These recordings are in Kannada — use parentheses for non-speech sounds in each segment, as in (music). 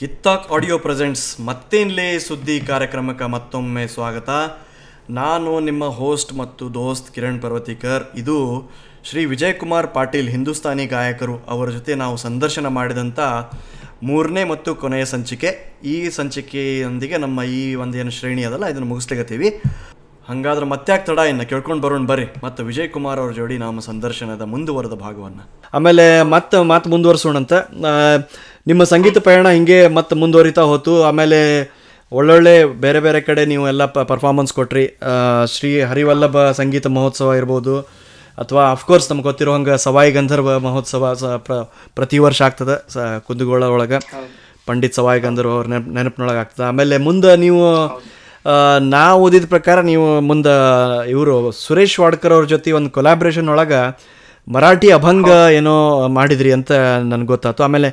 ಕಿತ್ತಾಕ್ ಆಡಿಯೋ ಪ್ರೆಸೆಂಟ್ಸ್ ಮತ್ತೇನ್ಲೇ ಸುದ್ದಿ ಕಾರ್ಯಕ್ರಮಕ್ಕೆ ಮತ್ತೊಮ್ಮೆ ಸ್ವಾಗತ. ನಾನು ನಿಮ್ಮ ಹೋಸ್ಟ್ ಮತ್ತು ದೋಸ್ತ್ ಕಿರಣ್ ಪರ್ವತಿಕರ್. ಇದು ಶ್ರೀ ವಿಜಯ್ ಕುಮಾರ್ ಪಾಟೀಲ್ ಹಿಂದೂಸ್ತಾನಿ ಗಾಯಕರು ಅವರ ಜೊತೆ ನಾವು ಸಂದರ್ಶನ ಮಾಡಿದಂಥ ಮೂರನೇ ಮತ್ತು ಕೊನೆಯ ಸಂಚಿಕೆ. ಈ ಸಂಚಿಕೆಯೊಂದಿಗೆ ನಮ್ಮ ಈ ಒಂದೇನು ಶ್ರೇಣಿ ಅದಲ್ಲ, ಇದನ್ನು ಮುಗಿಸ್ಲಿಕತ್ತೀವಿ. ಹಂಗಾದ್ರೆ ಮತ್ತ್ಯಾಕೆ ತಡ, ಇನ್ನು ಕೇಳ್ಕೊಂಡು ಬರೋಣ ಬರ್ರಿ. ಮತ್ತು ವಿಜಯ್ ಕುಮಾರ್ ಅವ್ರ ಜೋಡಿ ನಮ್ಮ ಸಂದರ್ಶನದ ಮುಂದುವರೆದ ಭಾಗವನ್ನು. ಆಮೇಲೆ ಮತ್ತೆ ಮಾತು ಮುಂದುವರ್ಸೋಣಂತ. ನಿಮ್ಮ ಸಂಗೀತ ಪಯಣ ಹಿಂಗೆ ಮತ್ತೆ ಮುಂದುವರಿತಾ ಹೋತು. ಆಮೇಲೆ ಒಳ್ಳೊಳ್ಳೆ ಬೇರೆ ಬೇರೆ ಕಡೆ ನೀವು ಎಲ್ಲ ಪರ್ಫಾರ್ಮೆನ್ಸ್ ಕೊಟ್ರಿ. ಶ್ರೀ ಹರಿವಲ್ಲಭ ಸಂಗೀತ ಮಹೋತ್ಸವ ಇರ್ಬೋದು. ಅಥವಾ ಅಫ್ಕೋರ್ಸ್ ನಮ್ಗೆ ಗೊತ್ತಿರೋ ಹಂಗೆ ಸವಾಯಿ ಗಂಧರ್ವ ಮಹೋತ್ಸವ ಸ ಪ್ರ ಪ್ರತಿ ವರ್ಷ ಆಗ್ತದೆ. ಸ ಕುಂದಗೋಳ ಒಳಗೆ ಪಂಡಿತ್ ಸವಾಯಿ ಗಂಧರ್ವ ಅವ್ರ ನೆನಪು ನೆನಪಿನೊಳಗೆ ಆಗ್ತದೆ. ಆಮೇಲೆ ಮುಂದೆ ನೀವು ನಾ ಓದಿದ ಪ್ರಕಾರ ನೀವು ಮುಂದೆ ಇವರು ಸುರೇಶ್ ವಾಡ್ಕರ್ ಅವ್ರ ಜೊತೆ ಒಂದು ಕೊಲಾಬ್ರೇಷನ್ ಒಳಗೆ ಮರಾಠಿ ಅಭಂಗ ಏನೋ ಮಾಡಿದ್ರಿ ಅಂತ ನನಗೆ ಗೊತ್ತಾಯ್ತು ಆಮೇಲೆ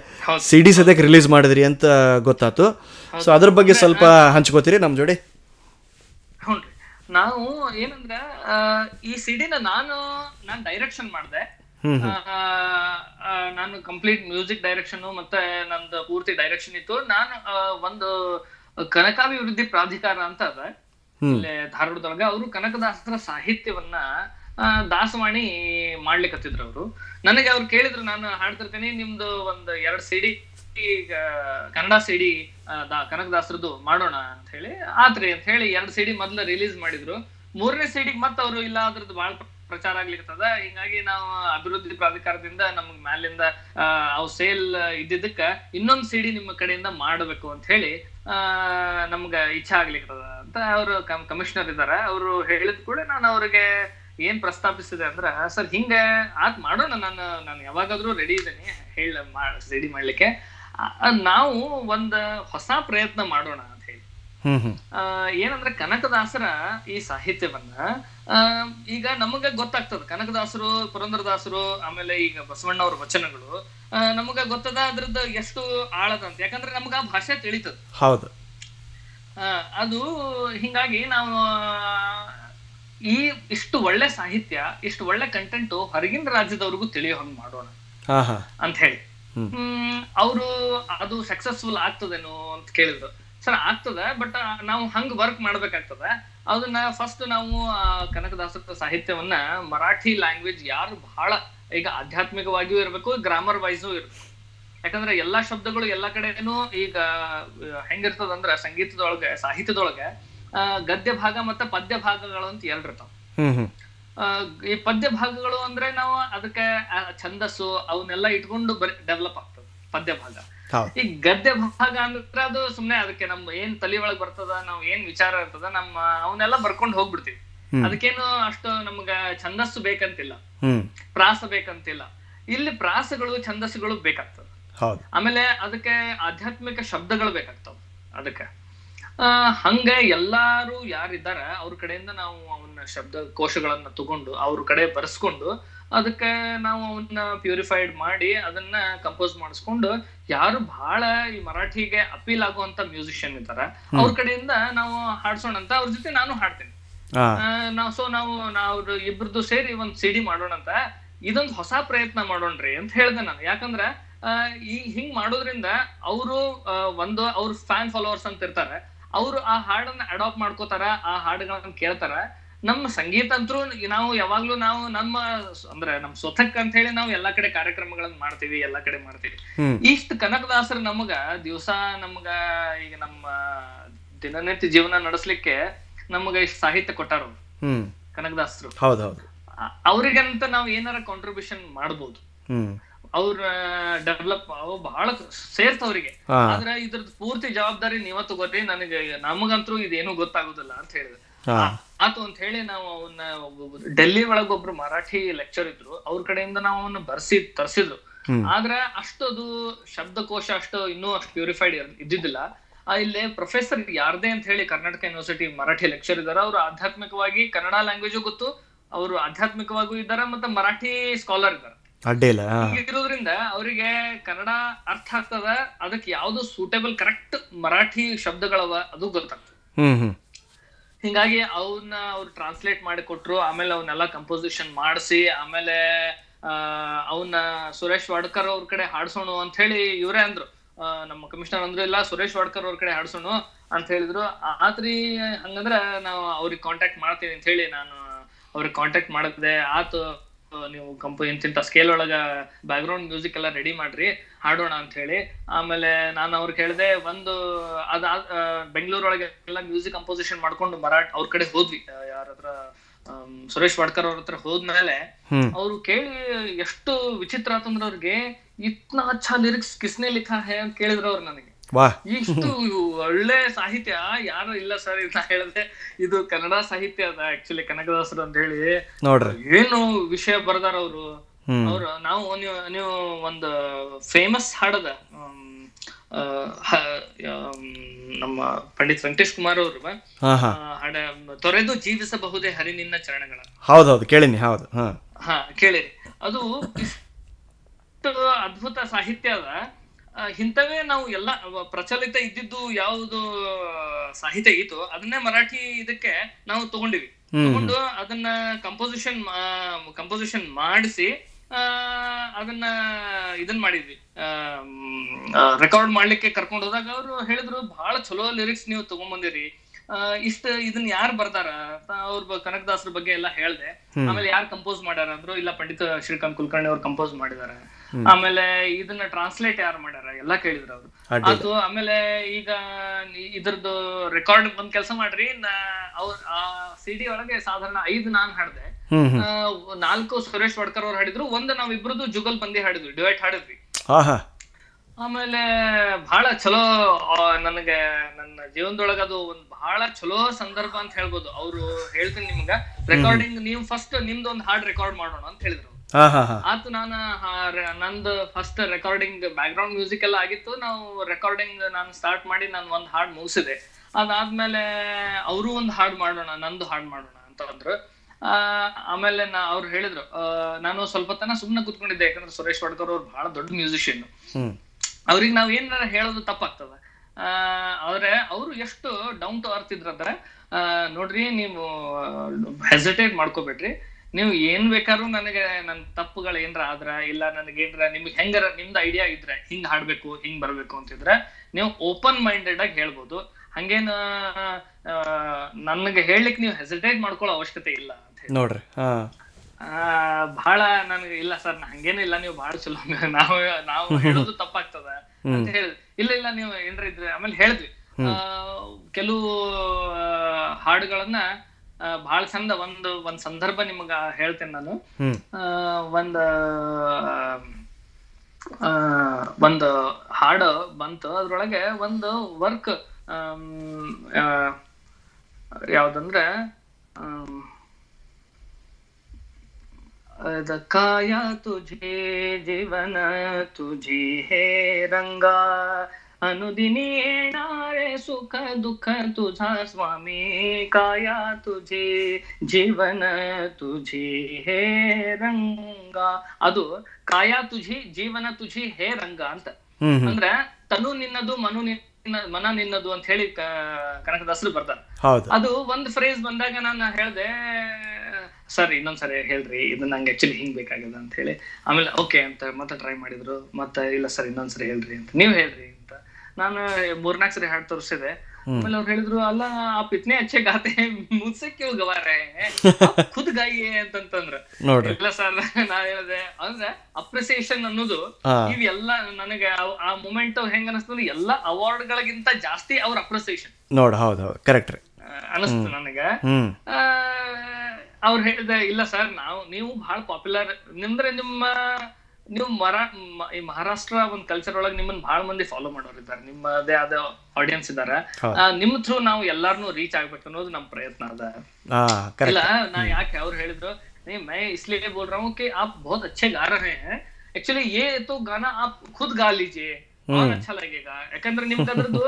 ಸಿ ಡಿ ಸದ್ಯಕ್ಕೆ ರಿಲೀಸ್ ಮಾಡಿದ್ರಿ ಅಂತ ಗೊತ್ತಾಯ್ತು ಸೊ ಅದ್ರ ಬಗ್ಗೆ ಸ್ವಲ್ಪ ಹಂಚ್ಕೋತೀರಿ ನಮ್ಮ ಜೋಡಿ? ನಾವು ಏನಂದ್ರೆ ಈ ಸಿಡಿನ ನಾನು ನಾನು ಡೈರೆಕ್ಷನ್ ಮಾಡಿದೆ. ನಾನು ಕಂಪ್ಲೀಟ್ ಮ್ಯೂಸಿಕ್ ಡೈರೆಕ್ಷನ್ ಮತ್ತೆ ನಂದು ಪೂರ್ತಿ ಡೈರೆಕ್ಷನ್ ಇತ್ತು. ನಾನು ಒಂದು ಕನಕಾಭಿವೃದ್ಧಿ ಪ್ರಾಧಿಕಾರ ಅಂತ ಅದ. ಇಲ್ಲೇ ಧಾರವಾಡದೊಳಗ. ಅವರು ಕನಕದಾಸರ ಸಾಹಿತ್ಯವನ್ನ ದಾಸವಾಣಿ ಮಾಡ್ಲಿಕತ್ತಿದ್ರು ಅವರು. ನನಗೆ ಅವ್ರು ಕೇಳಿದ್ರು ನಾನು ಹಾಡ್ತಿರ್ತೀನಿ ನಿಮ್ದು ಒಂದು ಎರಡ್ ಸಿಡಿ ಈಗ ಕನ್ನಡ ಸಿಡಿ ಕನಕದಾಸರದ್ದು ಮಾಡೋಣ ಅಂತ ಹೇಳಿ ಆತ್ರಿ ಅಂತ ಹೇಳಿ ಎರಡ್ ಸಿಡಿ ಮೊದ್ಲು ರಿಲೀಸ್ ಮಾಡಿದ್ರು. ಮೂರನೇ ಸಿಡಿಗೆ ಮತ್ತೆ ಅವರು ಇಲ್ಲ ಅದ್ರದ್ದು ಬಹಳ ಪ್ರಚಾರ ಆಗ್ಲಿಕ್ಕದ ಹಿಂಗಾಗಿ ನಾವು ಅಭಿವೃದ್ಧಿ ಪ್ರಾಧಿಕಾರದಿಂದ ನಮ್ಗ್ ಮ್ಯಾಲಿಂದ ಆ, ಸೇಲ್ ಇದ್ದಿದ್ದಕ್ಕ ಇನ್ನೊಂದ್ ಸಿಡಿ ನಿಮ್ಮ ಕಡೆಯಿಂದ ಮಾಡಬೇಕು ಅಂತ ಹೇಳಿ ಆ ನಮ್ಗ ಇಚ್ಛಾ ಆಗ್ಲಿಕ್ಕದ ಅಂತ ಅವರು ಕಮಿಷನರ್ ಇದಾರ. ಅವರು ಹೇಳಿದ ಕೂಡ ನಾನು ಅವ್ರಿಗೆ ಏನ್ ಪ್ರಸ್ತಾಪಿಸಿದೆ ಅಂದ್ರ ಸರ್ ಹಿಂಗ ಆತ್ ಮಾಡೋಣ ನಾನು ನಾನು ಯಾವಾಗಾದ್ರೂ ರೆಡಿ ಇದ್ದೀನಿ ಹೇಳ ರೆಡಿ ಮಾಡ್ಲಿಕ್ಕೆ. ನಾವು ಒಂದ್ ಹೊಸ ಪ್ರಯತ್ನ ಮಾಡೋಣ ಅಂತ ಹೇಳಿ. ಏನಂದ್ರೆ ಕನಕದಾಸರ ಈ ಸಾಹಿತ್ಯವನ್ನ ಈಗ ನಮಗ ಗೊತ್ತಾಗ್ತದ. ಕನಕದಾಸರು ಪುರಂದರದಾಸರು ಆಮೇಲೆ ಈಗ ಬಸವಣ್ಣವ್ರ ವಚನಗಳು ನಮಗ ಗೊತ್ತದ ಅದ್ರದ್ದು ಎಷ್ಟು ಆಳದಂತ ಯಾಕಂದ್ರೆ ನಮಗ ಆ ಭಾಷೆ ತಿಳಿತದ. ಹೌದು. ಆ, ಅದು ಹಿಂಗಾಗಿ ನಾವು ಈ ಇಷ್ಟು ಒಳ್ಳೆ ಸಾಹಿತ್ಯ ಇಷ್ಟು ಒಳ್ಳೆ ಕಂಟೆಂಟ್ ಹೊರಗಿನ ರಾಜ್ಯದವ್ರಿಗೂ ತಿಳಿಯೋ ಹಂಗ್ ಮಾಡೋಣ ಅಂತ ಹೇಳಿ. ಹ್ಮ್. ಅವರು ಅದು ಸಕ್ಸಸ್ಫುಲ್ ಆಗ್ತದೇನೋ ಅಂತ ಕೇಳಿದ್ರು. ಸರ್ ಆಗ್ತದ ಬಟ್ ನಾವು ಹಂಗ್ ವರ್ಕ್ ಮಾಡ್ಬೇಕಾಗ್ತದ. ಅದನ್ನ ಫಸ್ಟ್ ನಾವು ಕನಕದಾಸರ ಸಾಹಿತ್ಯವನ್ನ ಮರಾಠಿ ಲ್ಯಾಂಗ್ವೇಜ್ ಯಾರು ಬಹಳ ಈಗ ಆಧ್ಯಾತ್ಮಿಕವಾಗಿಯೂ ಇರ್ಬೇಕು ಗ್ರಾಮರ್ ವೈಸು ಇರ್ಬೇಕು. ಯಾಕಂದ್ರೆ ಎಲ್ಲಾ ಶಬ್ದಗಳು ಎಲ್ಲಾ ಕಡೆನೂ ಈಗ ಹೆಂಗಿರ್ತದ ಹೆಂಗಿರ್ತದಂದ್ರ ಸಂಗೀತದೊಳಗೆ ಸಾಹಿತ್ಯದೊಳಗೆ ಗದ್ಯ ಭಾಗ ಮತ್ತೆ ಪದ್ಯ ಭಾಗಗಳು ಅಂತ ಎರಡು ಇರ್ತಾವ ಹ್ಞೂ ಹ್ಞೂ ಆ, ಈ ಪದ್ಯ ಭಾಗಗಳು ಅಂದ್ರೆ ನಾವು ಅದಕ್ಕೆ ಛಂದಸ್ಸು ಅವನ್ನೆಲ್ಲ ಇಟ್ಕೊಂಡು ಬರೀ ಡೆವಲಪ್ ಆಗ್ತದೆ ಪದ್ಯ ಭಾಗ. ಈ ಗದ್ಯ ಭಾಗ ಅಂದ್ರೆ ಅದು ಸುಮ್ನೆ ಅದಕ್ಕೆ ನಮ್ ಏನ್ ತಲಿ ಒಳಗ್ ಬರ್ತದ ನಾವ್ ಏನ್ ವಿಚಾರ ಇರ್ತದ ನಮ್ಮ ಅವನ್ನೆಲ್ಲ ಬರ್ಕೊಂಡು ಹೋಗ್ಬಿಡ್ತೀವಿ. ಅದಕ್ಕೇನು ಅಷ್ಟು ನಮ್ಗ ಛಂದಸ್ಸು ಬೇಕಂತಿಲ್ಲ. ಪ್ರಾಸ ಬೇಕಂತಿಲ್ಲ. ಇಲ್ಲಿ ಪ್ರಾಸಗಳು ಛಂದಸ್ಸುಗಳು ಬೇಕಾಗ್ತದ ಆಮೇಲೆ ಅದಕ್ಕೆ ಆಧ್ಯಾತ್ಮಿಕ ಶಬ್ದಗಳು ಬೇಕಾಗ್ತಾವ ಅದಕ್ಕೆ. ಹಂಗ ಎಲ್ಲಾರು ಯಾರಿದ್ದಾರ ಅವ್ರ ಕಡೆಯಿಂದ ನಾವು ಅವನ್ನ ಶಬ್ದ ಕೋಶಗಳನ್ನ ತಗೊಂಡು ಅವ್ರ ಕಡೆ ಬರ್ಸ್ಕೊಂಡು ಅದಕ್ಕೆ ನಾವು ಅವನ್ನ ಪ್ಯೂರಿಫೈಡ್ ಮಾಡಿ ಅದನ್ನ ಕಂಪೋಸ್ ಮಾಡಿಸ್ಕೊಂಡು ಯಾರು ಬಹಳ ಈ ಮರಾಠಿಗೆ ಅಪೀಲ್ ಆಗುವಂತ ಮ್ಯೂಸಿಷಿಯನ್ ಇದ್ದಾರ. ಅವ್ರ ಕಡೆಯಿಂದ ನಾವು ಹಾಡ್ಸೋಣ ಅಂತ ಅವ್ರ ಜೊತೆ ನಾನು ಹಾಡ್ತೇನೆ. ಆ, ನಾವು ಸೊ ನಾವು ನಾವ್ರ ಇಬ್ರದ್ದು ಸೇರಿ ಒಂದ್ ಸಿಡಿ ಮಾಡೋಣ ಅಂತ ಇದೊಂದು ಹೊಸ ಪ್ರಯತ್ನ ಮಾಡೋಣ್ರಿ ಅಂತ ಹೇಳ್ದೆ ನಾನು. ಯಾಕಂದ್ರ ಈ ಹಿಂಗ್ ಮಾಡೋದ್ರಿಂದ ಅವರು ಒಂದು ಅವ್ರ ಫ್ಯಾನ್ ಫಾಲೋವರ್ಸ್ ಅಂತ ಇರ್ತಾರೆ. ಅವರು ಆ ಹಾಡನ್ನ ಅಡಾಪ್ಟ್ ಮಾಡ್ಕೋತಾರ ಆ ಹಾಡುಗಳನ್ನ ಕೇಳ್ತಾರ. ನಮ್ಮ ಸಂಗೀತ ಅಂತೂ ನಾವು ಯಾವಾಗ್ಲೂ ನಾವು ನಮ್ಮ ಅಂದ್ರೆ ನಮ್ ಸ್ವತಕ್ ಅಂತ ಹೇಳಿ ನಾವು ಎಲ್ಲಾ ಕಡೆ ಕಾರ್ಯಕ್ರಮಗಳನ್ನ ಮಾಡ್ತೀವಿ ಎಲ್ಲಾ ಕಡೆ ಮಾಡ್ತೀವಿ. ಇಷ್ಟ ಕನಕದಾಸರ ನಮಗ ದಿವಸ ನಮಗ ಈಗ ನಮ್ಮ ದಿನನಿತ್ಯ ಜೀವನ ನಡೆಸಲಿಕ್ಕೆ ನಮಗ ಇಷ್ಟ ಸಾಹಿತ್ಯ ಕೊಟ್ಟಾರ ಕನಕದಾಸರು ಅವ್ರಿಗಂತ ನಾವ್ ಏನಾರ ಕಾಂಟ್ರಿಬ್ಯೂಷನ್ ಮಾಡ್ಬೋದು. ಅವ್ರ ಡೆವಲಪ್ ಅವು ಬಹಳ ಸೇರ್ತವ್ರಿಗೆ ಅವ್ರಿಗೆ. ಆದ್ರೆ ಇದ್ರದ್ದು ಪೂರ್ತಿ ಜವಾಬ್ದಾರಿ ನೀವ ತಗೋರಿ ನನಗೆ ನಮಗಂತೂ ಇದೇನು ಗೊತ್ತಾಗುದಿಲ್ಲ ಅಂತ ಹೇಳಿದ್ರೆ. ಆತು ಅಂತ ಹೇಳಿ ನಾವು ಅವನ್ನ ಡೆಲ್ಲಿ ಒಳಗ ಒಬ್ರು ಮರಾಠಿ ಲೆಕ್ಚರ್ ಇದ್ರು. ಅವ್ರ ಕಡೆಯಿಂದ ನಾವು ಅವನ್ನ ಬರ್ಸಿ ತರ್ಸಿದ್ರು. ಆದ್ರೆ ಅಷ್ಟದು ಶಬ್ದಕೋಶ ಅಷ್ಟು ಇನ್ನೂ ಅಷ್ಟು ಪ್ಯೂರಿಫೈಡ್ ಇದ್ದಿದ್ದಿಲ್ಲ. ಇಲ್ಲಿ ಪ್ರೊಫೆಸರ್ ಯಾರ್ದೇ ಅಂತ ಹೇಳಿ ಕರ್ನಾಟಕ ಯೂನಿವರ್ಸಿಟಿ ಮರಾಠಿ ಲೆಕ್ಚರ್ ಇದಾರ. ಅವ್ರು ಆಧ್ಯಾತ್ಮಿಕವಾಗಿ ಕನ್ನಡ ಲ್ಯಾಂಗ್ವೇಜು ಗೊತ್ತು ಅವರು ಆಧ್ಯಾತ್ಮಿಕವಾಗೂ ಇದ್ದಾರೆ ಮತ್ತೆ ಮರಾಠಿ ಸ್ಕಾಲರ್ ಇದಾರ ಅಡ್ಡಿ ಇಲ್ಲ ಇರೋದ್ರಿಂದ ಅವರಿಗೆ ಕನ್ನಡ ಅರ್ಥ ಆಗ್ತದ ಅದಕ್ಕೆ ಯಾವ್ದು ಸೂಟೇಬಲ್ ಕರೆಕ್ಟ್ ಮರಾಠಿ ಶಬ್ದಗಳವ ಅದು ಗೊತ್ತಾಗ್ತದೆ. ಹಿಂಗಾಗಿ ಅವನ್ನ ಅವ್ರು ಟ್ರಾನ್ಸ್ಲೇಟ್ ಮಾಡಿ ಕೊಟ್ರು ಆಮೇಲೆ ಅವನ್ನೆಲ್ಲ ಕಂಪೋಸಿಷನ್ ಮಾಡಿಸಿ ಆಮೇಲೆ ಆ ಅವನ್ನ ಸುರೇಶ್ ವಾಡ್ಕರ್ ಅವ್ರ ಕಡೆ ಹಾಡ್ಸೋಣ ಅಂತ ಹೇಳಿ ಇವರೇ ಅಂದ್ರು. ನಮ್ಮ ಕಮಿಷನರ್ ಅಂದ್ರು ಇಲ್ಲ ಸುರೇಶ್ ವಾಡ್ಕರ್ ಅವ್ರ ಕಡೆ ಹಾಡ್ಸೋಣ ಅಂತ ಹೇಳಿದ್ರು. ಆತ್ರಿ ಹಂಗಂದ್ರ ನಾವು ಅವ್ರಿಗೆ ಕಾಂಟ್ಯಾಕ್ಟ್ ಮಾಡ್ತೀನಿ ಅಂತ ಹೇಳಿ ನಾನು ಅವ್ರಿಗೆ ಕಾಂಟ್ಯಾಕ್ಟ್ ಮಾಡಿದೆ. ಆತು ನೀವು ಕಂಪ ಇಂತಿಂತ ಸ್ಕೇಲ್ ಒಳಗ ಬ್ಯಾಕ್ ಗ್ರೌಂಡ್ ಮ್ಯೂಸಿಕ್ ಎಲ್ಲ ರೆಡಿ ಮಾಡ್ರಿ ಹಾಡೋಣ ಅಂತ ಹೇಳಿ. ಆಮೇಲೆ ನಾನು ಅವ್ರಿಗೆ ಹೇಳಿದೆ ಒಂದು ಅದ ಬೆಂಗಳೂರು ಒಳಗೆ ಎಲ್ಲ ಮ್ಯೂಸಿಕ್ ಕಂಪೋಸಿಷನ್ ಮಾಡ್ಕೊಂಡು ಮರಾಠ ಅವ್ರ ಕಡೆ ಹೋದ್ವಿ. ಯಾರತ್ರ ಸುರೇಶ್ ವಾಡ್ಕರ್ ಅವ್ರ ಹತ್ರ ಹೋದ್ಮೇಲೆ ಅವ್ರು ಕೇಳಿ ಎಷ್ಟು ವಿಚಿತ್ರ ಆತಂದ್ರ ಅವ್ರಿಗೆ ಇತ್ನಾ ಅಚ್ಚಾ ಲಿರಿಕ್ಸ್ ಕಿಸ್ನೆ ಲಿಖಾ ಹೇ ಅಂತ ಕೇಳಿದ್ರು ಅವ್ರು ನನಗೆ. ಇಷ್ಟು ಒಳ್ಳೆ ಸಾಹಿತ್ಯ ಯಾರು ಇಲ್ಲ ಸರ್ ನಾ ಹೇಳಿದೆ. ಇದು ಕನ್ನಡ ಸಾಹಿತ್ಯ ಅದ ಆಕ್ಚುಲಿ ಕನಕದಾಸರು ಅಂತ ಹೇಳಿ. ನೋಡ್ರಿ. ಏನು ವಿಷಯ ಬರ್ದಾರ ಅವರು? ಅವ್ರು ನಾವು ನೀವು ನೀವು ಒಂದು ಫೇಮಸ್ ಹಾಡದ ನಮ್ಮ ಪಂಡಿತ್ ವೆಂಕಟೇಶ್ ಕುಮಾರ್ ಅವರು ಹಾಡ ತೊರೆದು ಜೀವಿಸಬಹುದೇ ಹರಿ ನಿನ್ನ ಚರಣಗಳ. ಹೌದೌದು ಕೇಳಿನಿ ಹೌದು ಹಾ. ಹಾ ಕೇಳಿರಿ. ಅದು ಅದ್ಭುತ ಸಾಹಿತ್ಯ ಅದ. ಇಂಥವೇ ನಾವು ಎಲ್ಲ ಪ್ರಚಲಿತ ಇದ್ದಿದ್ದು ಯಾವುದು ಸಾಹಿತ್ಯ ಇತ್ತು ಅದನ್ನೇ ಮರಾಠಿ ಇದಕ್ಕೆ ನಾವು ತಗೊಂಡಿವಿ. ತಗೊಂಡು ಅದನ್ನ ಕಂಪೋಸಿಷನ್ ಕಂಪೋಸಿಷನ್ ಮಾಡಿಸಿ ಅದನ್ನ ಇದನ್ ಮಾಡಿದ್ವಿ. ರೆಕಾರ್ಡ್ ಮಾಡ್ಲಿಕ್ಕೆ ಕರ್ಕೊಂಡು ಹೋದಾಗ ಅವರು ಹೇಳಿದ್ರು ಬಹಳ ಚಲೋ ಲಿರಿಕ್ಸ್ ನೀವು ತಗೊಂಬಂದಿರಿ. ಆ, ಇಷ್ಟ ಇದನ್ನ ಯಾರು ಬರ್ತಾರ ಅವ್ರ ಕನಕದಾಸರ ಬಗ್ಗೆ ಎಲ್ಲ ಹೇಳ್ದೆ. ಆಮೇಲೆ ಯಾರು ಕಂಪೋಸ್ ಮಾಡ್ಯಾರ ಅಂದ್ರು ಇಲ್ಲ ಪಂಡಿತ ಶ್ರೀಕಾಂತ್ ಕುಲಕರ್ಣಿ ಅವ್ರು ಕಂಪೋಸ್ ಮಾಡಿದಾರೆ. ಆಮೇಲೆ ಇದನ್ನ ಟ್ರಾನ್ಸ್ಲೇಟ್ ಯಾರು ಮಾಡ್ಯಾರ? ಎಲ್ಲಾ ಕೇಳಿದ್ರು ಅವ್ರು. ಅದು ಆಮೇಲೆ ಈಗ ಇದ್ರದ್ದು ರೆಕಾರ್ಡ್ ಒಂದ್ ಕೆಲಸ ಮಾಡ್ರಿ ಅವ್ರ ಆ ಸಿಡಿ ಒಳಗೆ ಸಾಧಾರಣ ಐದು ನಾನ್ ಹಾಡ್ದೆ. ನಾಲ್ಕು ಸುರೇಶ್ ವಡ್ಕರ್ ಅವ್ರು ಹಾಡಿದ್ರು ಒಂದು ನಾವಿಬ್ರದ್ದು ಜುಗಲ್ ಬಂದಿ ಹಾಡಿದ್ವಿ ಡಿವೈಟ್ ಹಾಡಿದ್ವಿ. ಆಮೇಲೆ ಬಹಳ ಚಲೋ ನನಗೆ ನನ್ನ ಜೀವನದೊಳಗ ಅದು ಒಂದ್ ಬಹಳ ಚಲೋ ಸಂದರ್ಭ ಅಂತ ಹೇಳ್ಬೋದು. ಅವ್ರು ಹೇಳ್ತೀನಿ ನಿಮ್ಗ. ರೆಕಾರ್ಡಿಂಗ್ ನೀವು ಫಸ್ಟ್ ನಿಮ್ದು ಒಂದ್ ಹಾಡ್ ರೆಕಾರ್ಡ್ ಮಾಡೋಣ ಅಂತ ಹೇಳಿದ್ರು. ಆತು ನಾನು ನಂದು first recording background music ಎಲ್ಲ ಆಗಿತ್ತು. ನಾವು ರೆಕಾರ್ಡಿಂಗ್ ನಾನು ಸ್ಟಾರ್ಟ್ ಮಾಡಿ ನಾನು ಒಂದು ಹಾಡ್ ಮುಗಿಸಿದೆ. ಅದಾದ್ಮೇಲೆ ಅವರು ಒಂದು ಹಾಡ್ ಮಾಡೋಣ ನಂದು ಹಾಡ್ ಮಾಡೋಣ ಅಂತ ಅಂದ್ರು. ಆ, ಆಮೇಲೆ ನಾ ಅವ್ರು ಹೇಳಿದ್ರು ನಾನು ಸ್ವಲ್ಪ ತನ ಸುಮ್ನೆ ಕುತ್ಕೊಂಡಿದ್ದೆ. ಯಾಕಂದ್ರೆ ಸುರೇಶ್ ವಾಡ್ಕರ್ ಅವ್ರು ಬಹಳ ದೊಡ್ಡ ಮ್ಯೂಸಿಷಿಯನ್ ಅವ್ರಿಗೆ ನಾವ್ ಏನಾರ ಹೇಳೋದು ತಪ್ಪಾಗ್ತದ. ಆ ಆದ್ರೆ ಅವರು ಎಷ್ಟು ಡೌನ್ ಟು ಅರ್ತ್ ಇದ್ರಂದ್ರೆ ನೋಡ್ರಿ ನೀವು ಹೆಸಿಟೇಟ್ ಮಾಡ್ಕೋಬೇಡ್ರಿ. ನೀವು ಏನ್ ಬೇಕಾದ್ರೂ ನನಗೆ ನನ್ ತಪ್ಪುಗಳು ಏನ್ರ ಆದ್ರ ಇಲ್ಲ ನನಗೆ ಏನ್ರ ನಿಮ್ಗೆ ಹೆಂಗಾರ ನಿಮ್ದು ಐಡಿಯಾ ಇದ್ರೆ ಹಿಂಗ್ ಹಾಡ್ಬೇಕು ಹಿಂಗ್ ಬರ್ಬೇಕು ಅಂತಿದ್ರೆ ನೀವು ಓಪನ್ ಮೈಂಡೆಡ್ ಆಗಿ ಹೇಳ್ಬೋದು. ಹಂಗೇನ ನನಗೆ ಹೇಳಲಿಕ್ಕೆ ನೀವು ಹೆಸಿಟೇಟ್ ಮಾಡ್ಕೊಳ್ಳೋ ಅವಶ್ಯಕತೆ ಇಲ್ಲ ಅಂತ ಹೇಳಿ ನೋಡ್ರಿ ಆ, ಬಹಳ ನನಗೆ ಇಲ್ಲ ಸರ್ ಹಂಗೇನು ಇಲ್ಲ ನೀವು ಬಹಳ ಚಲೋ (laughs) ನಾವು ನಾವು ಹೇಳೋದು ತಪ್ಪಾಗ್ತದ ಅಂತ ಹೇಳಿದ್ವಿ ಇಲ್ಲ ಇಲ್ಲ ನೀವು ಏನ್ರ ಇದ್ರೆ ಆಮೇಲೆ ಹೇಳಿದ್ವಿ. ಕೆಲವು ಹಾಡುಗಳನ್ನ ಬಹಳ ಚಂದ ಒಂದು ಒಂದ್ ಸಂದರ್ಭ ನಿಮ್ಗ ಹೇಳ್ತೇನೆ ನಾನು. ಒಂದ್ ಒಂದು ಹಾಡು ಬಂತು. ಅದ್ರೊಳಗೆ ಒಂದು ವರ್ಕ್ ಯಾವ್ದಂದ್ರೆ ಕಾಯ ತುಜೇ ಜೀವನ ತುಜಿ ಹೇ ರಂಗ. अनुदिनी येणारे सुख दुःख तुझा स्वामी काया तुझे जीवन तुझे हे ರಂಗ. ಅದು ಕಾಯ ತುಜಿ ಜೀವನ ತುಜಿ ಹೇ ರಂಗ ಅಂತ. ಅಂದ್ರ ತನು ನಿನ್ನದು ಮನು ನಿನ್ನ ಮನ ನಿನ್ನದು ಅಂತ ಹೇಳಿ ಕನಕದಾಸರು ಬರ್ತಾರೆ. ಅದು ಒಂದ್ ಫ್ರೇಸ್ ಬಂದಾಗ ನಾನು ಹೇಳ್ದೆ ಸರಿ ಇನ್ನೊಂದ್ಸರಿ ಹೇಳ್ರಿ ಇದು ನಂಗೆ ಆಕ್ಚುಲಿ ಹಿಂಗ್ ಬೇಕಾಗಿದೆ ಅಂತ ಹೇಳಿ. ಆಮೇಲೆ ಓಕೆ ಅಂತ ಮತ್ತೆ ಟ್ರೈ ಮಾಡಿದ್ರು. ಮತ್ತೆ ಇಲ್ಲ ಸರ್ ಇನ್ನೊಂದ್ಸರಿ ಹೇಳ್ರಿ ಅಂತ. ನೀವ್ ಹೇಳ್ರಿ. ನಾನು ಮೂರ್ನಾಲ್ಕು ಸರಿ ಹಾಡ್ ತೋರಿಸಿದೆ. ಆಮೇಲೆ ಅವ್ರು ಹೇಳಿದ್ರು ಅಲ್ಲ ಆ ಪಿತ್ನೆ ಅಚ್ಚೆ ಗಾತೆ ಮುದ್ಸೆ ಕ್ಯೂ ಗವಾರೆ ಖುದ್ ಗಾಯಿಯೇ ಅಂತಂತಂದ್ರ. ಇಲ್ಲ ಸರ್ ನಾ ಹೇಳಿದೆ ಅಂದ್ರೆ ಅಪ್ರಿಸಿಯೇಷನ್ ಅನ್ನೋದು ಇವೆಲ್ಲ ನನಗೆ ಆ- ಮೂಮೆಂಟ್ ಹೆಂಗ ಅನಿಸ್ತದ ಎಲ್ಲಾ ಅವಾರ್ಡ್ ಗಳಿಗಿಂತ ಜಾಸ್ತಿ ಅವ್ರ ಅಪ್ರಿಸಿಯೇಷನ್ ನೋಡ್ ಹೌದು ಕರೆಕ್ಟ್ ಅನಸ್ತು ನನಗೆ. ಅವ್ರು ಹೇಳಿದೆ ಇಲ್ಲ ಸರ್ ನಾವು ನೀವು ಬಹಳ ಪಾಪ್ಯುಲರ್ ನಿಮ್ದ್ರೆ ನಿಮ್ಮ ನೀವು ಮರಾ ಮ- ಈ ಮಹಾರಾಷ್ಟ್ರ ಒಂದ್ ಕಲ್ಚರ್ ಒಳಗೆ ನಿಮ್ಮನ್ನ ಬಹಳ ಮಂದಿ ಫಾಲೋ ಮಾಡೋರು ಇದ್ದಾರೆ ನಿಮ್ಮದೇ ಆದ ಆಡಿಯನ್ಸ್ ಇದಾರೆ ಹೌದು. ಆ, ನಿಮ್ಮ ಥ್ರೂ ನಾವು ಎಲ್ಲಾರ್ನು ರೀಚ್ ಆಗ್ಬೇಕು ಅನ್ನೋದು ನಮ್ ಪ್ರಯತ್ನ ಅದ ಹಾ ಕರೆಕ್ಟ್ ಇಲ್ಲ ನಾ ಯಾಕೆ ಅವ್ರು ಹೇಳಿದ್ರು नहीं मैं इसलिए बोल रहा हूँ कि आप बहुत अच्छे गा रहे हैं एक्चुअली ये तो गाना आप खुद गा लीजिए और अच्छा लगेगा ಯಾಕಂದ್ರೆ ನಿಮ್ಗೆ ಅದ್ರದ್ದು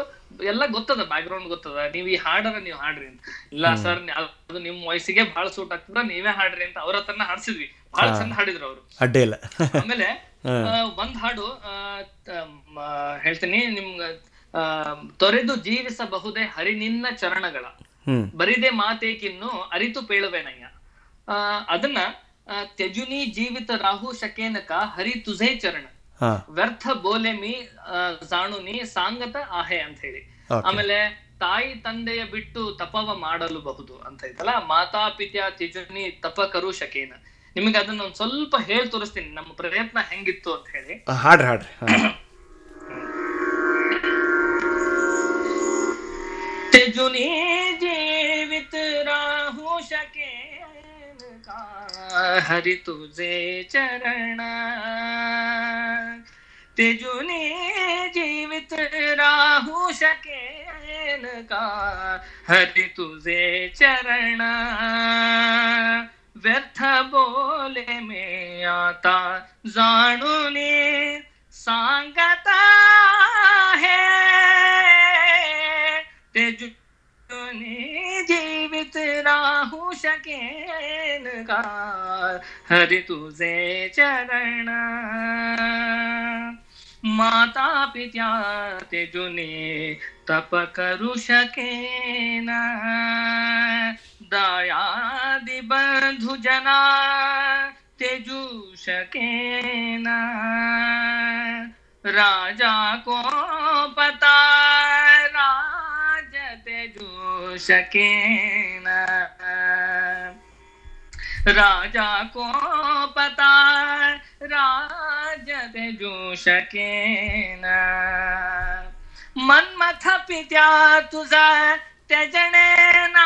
ಎಲ್ಲ ಗೊತ್ತದ ಬ್ಯಾಕ್ ಗ್ರೌಂಡ್ ಗೊತ್ತದ ನೀವ್ ಈ ಹಾಡರ ನೀವ್ ಹಾಡ್ರಿ ಅಂತ ಇಲ್ಲ ಸರ್ ಅದು ನಿಮ್ ವಾಯ್ಸಿಗೆ ಬಹಳ ಸೂಟ್ ಆಗ್ತದ ನೀವೇ ಹಾಡ್ರಿ ಅಂತ ಅವ್ರ ಹತ್ರನ ಹಾಡ್ಸಿದ್ವಿ ಬಹಳ ಚಂದ ಹಾಡಿದ್ರು ಅವರು. ಅಡ್ಡ ಇಲ್ಲ ಆಮೇಲೆ (laughs) ಒಂದ್ ಹಾಡು ಹೇಳ್ತೀನಿ ನಿಮ್ಗ ತೊರೆದು ಜೀವಿಸಬಹುದೇ ಹರಿ ನಿನ್ನ ಚರಣಗಳ ಬರಿದೆ ಮಾತೇಕಿನ್ನು ಅರಿತು ಪೇಳುವೆನಯ್ಯ. ಅದನ್ನ ತ್ಯಜುನಿ ಜೀವಿತ ರಾಹು ಶಕೇನಕ ಹರಿ ತುझे ಚರಣ. ವ್ಯರ್ಥ ಬೋಲೆ ಮೀ ಆ, ಜಾಣುನಿ ಸಾಂಗತ ಆಹೆ ಅಂತ ಹೇಳಿ. ಆಮೇಲೆ ತಾಯಿ ತಂದೆಯ ಬಿಟ್ಟು ತಪವ ಮಾಡಲು ಬಹುದು ಅಂತ ಐತಲ್ಲ ಮಾತಾ ಪಿತ್ಯ ತ್ಯಜುನಿ ತಪ ಕರು ಶಕೇನ. ನಿಮಗೆ ಅದನ್ನ ಒಂದ್ ಸ್ವಲ್ಪ ಹೇಳಿ ತೋರಿಸ್ತೀನಿ ನಮ್ಮ ಪ್ರಯತ್ನ ಹೆಂಗಿತ್ತು ಅಂತ ಹೇಳಿ ಆ, ಹಾಡ್ರಿ ಹಾಡ್ರಿ ಹಾ. तेजुनी जीवित राहू शकेन का हरि तुझे चरण तेजुनी जीवित राहू शकेन का हरि तुझे चरण व्यर्थ बोले में आता। जाणूने सांगता है। तेजुनी जीवित राहू शकेन का। हरि तुझे चरण। माता पित्या तेजुनी तप करू शकेन दयादिबन्धुजना तेजूषकेन राजा को पता राज तेजूषकेन राजा को पता राज मन मथ पित्या तुझा त्यजनेना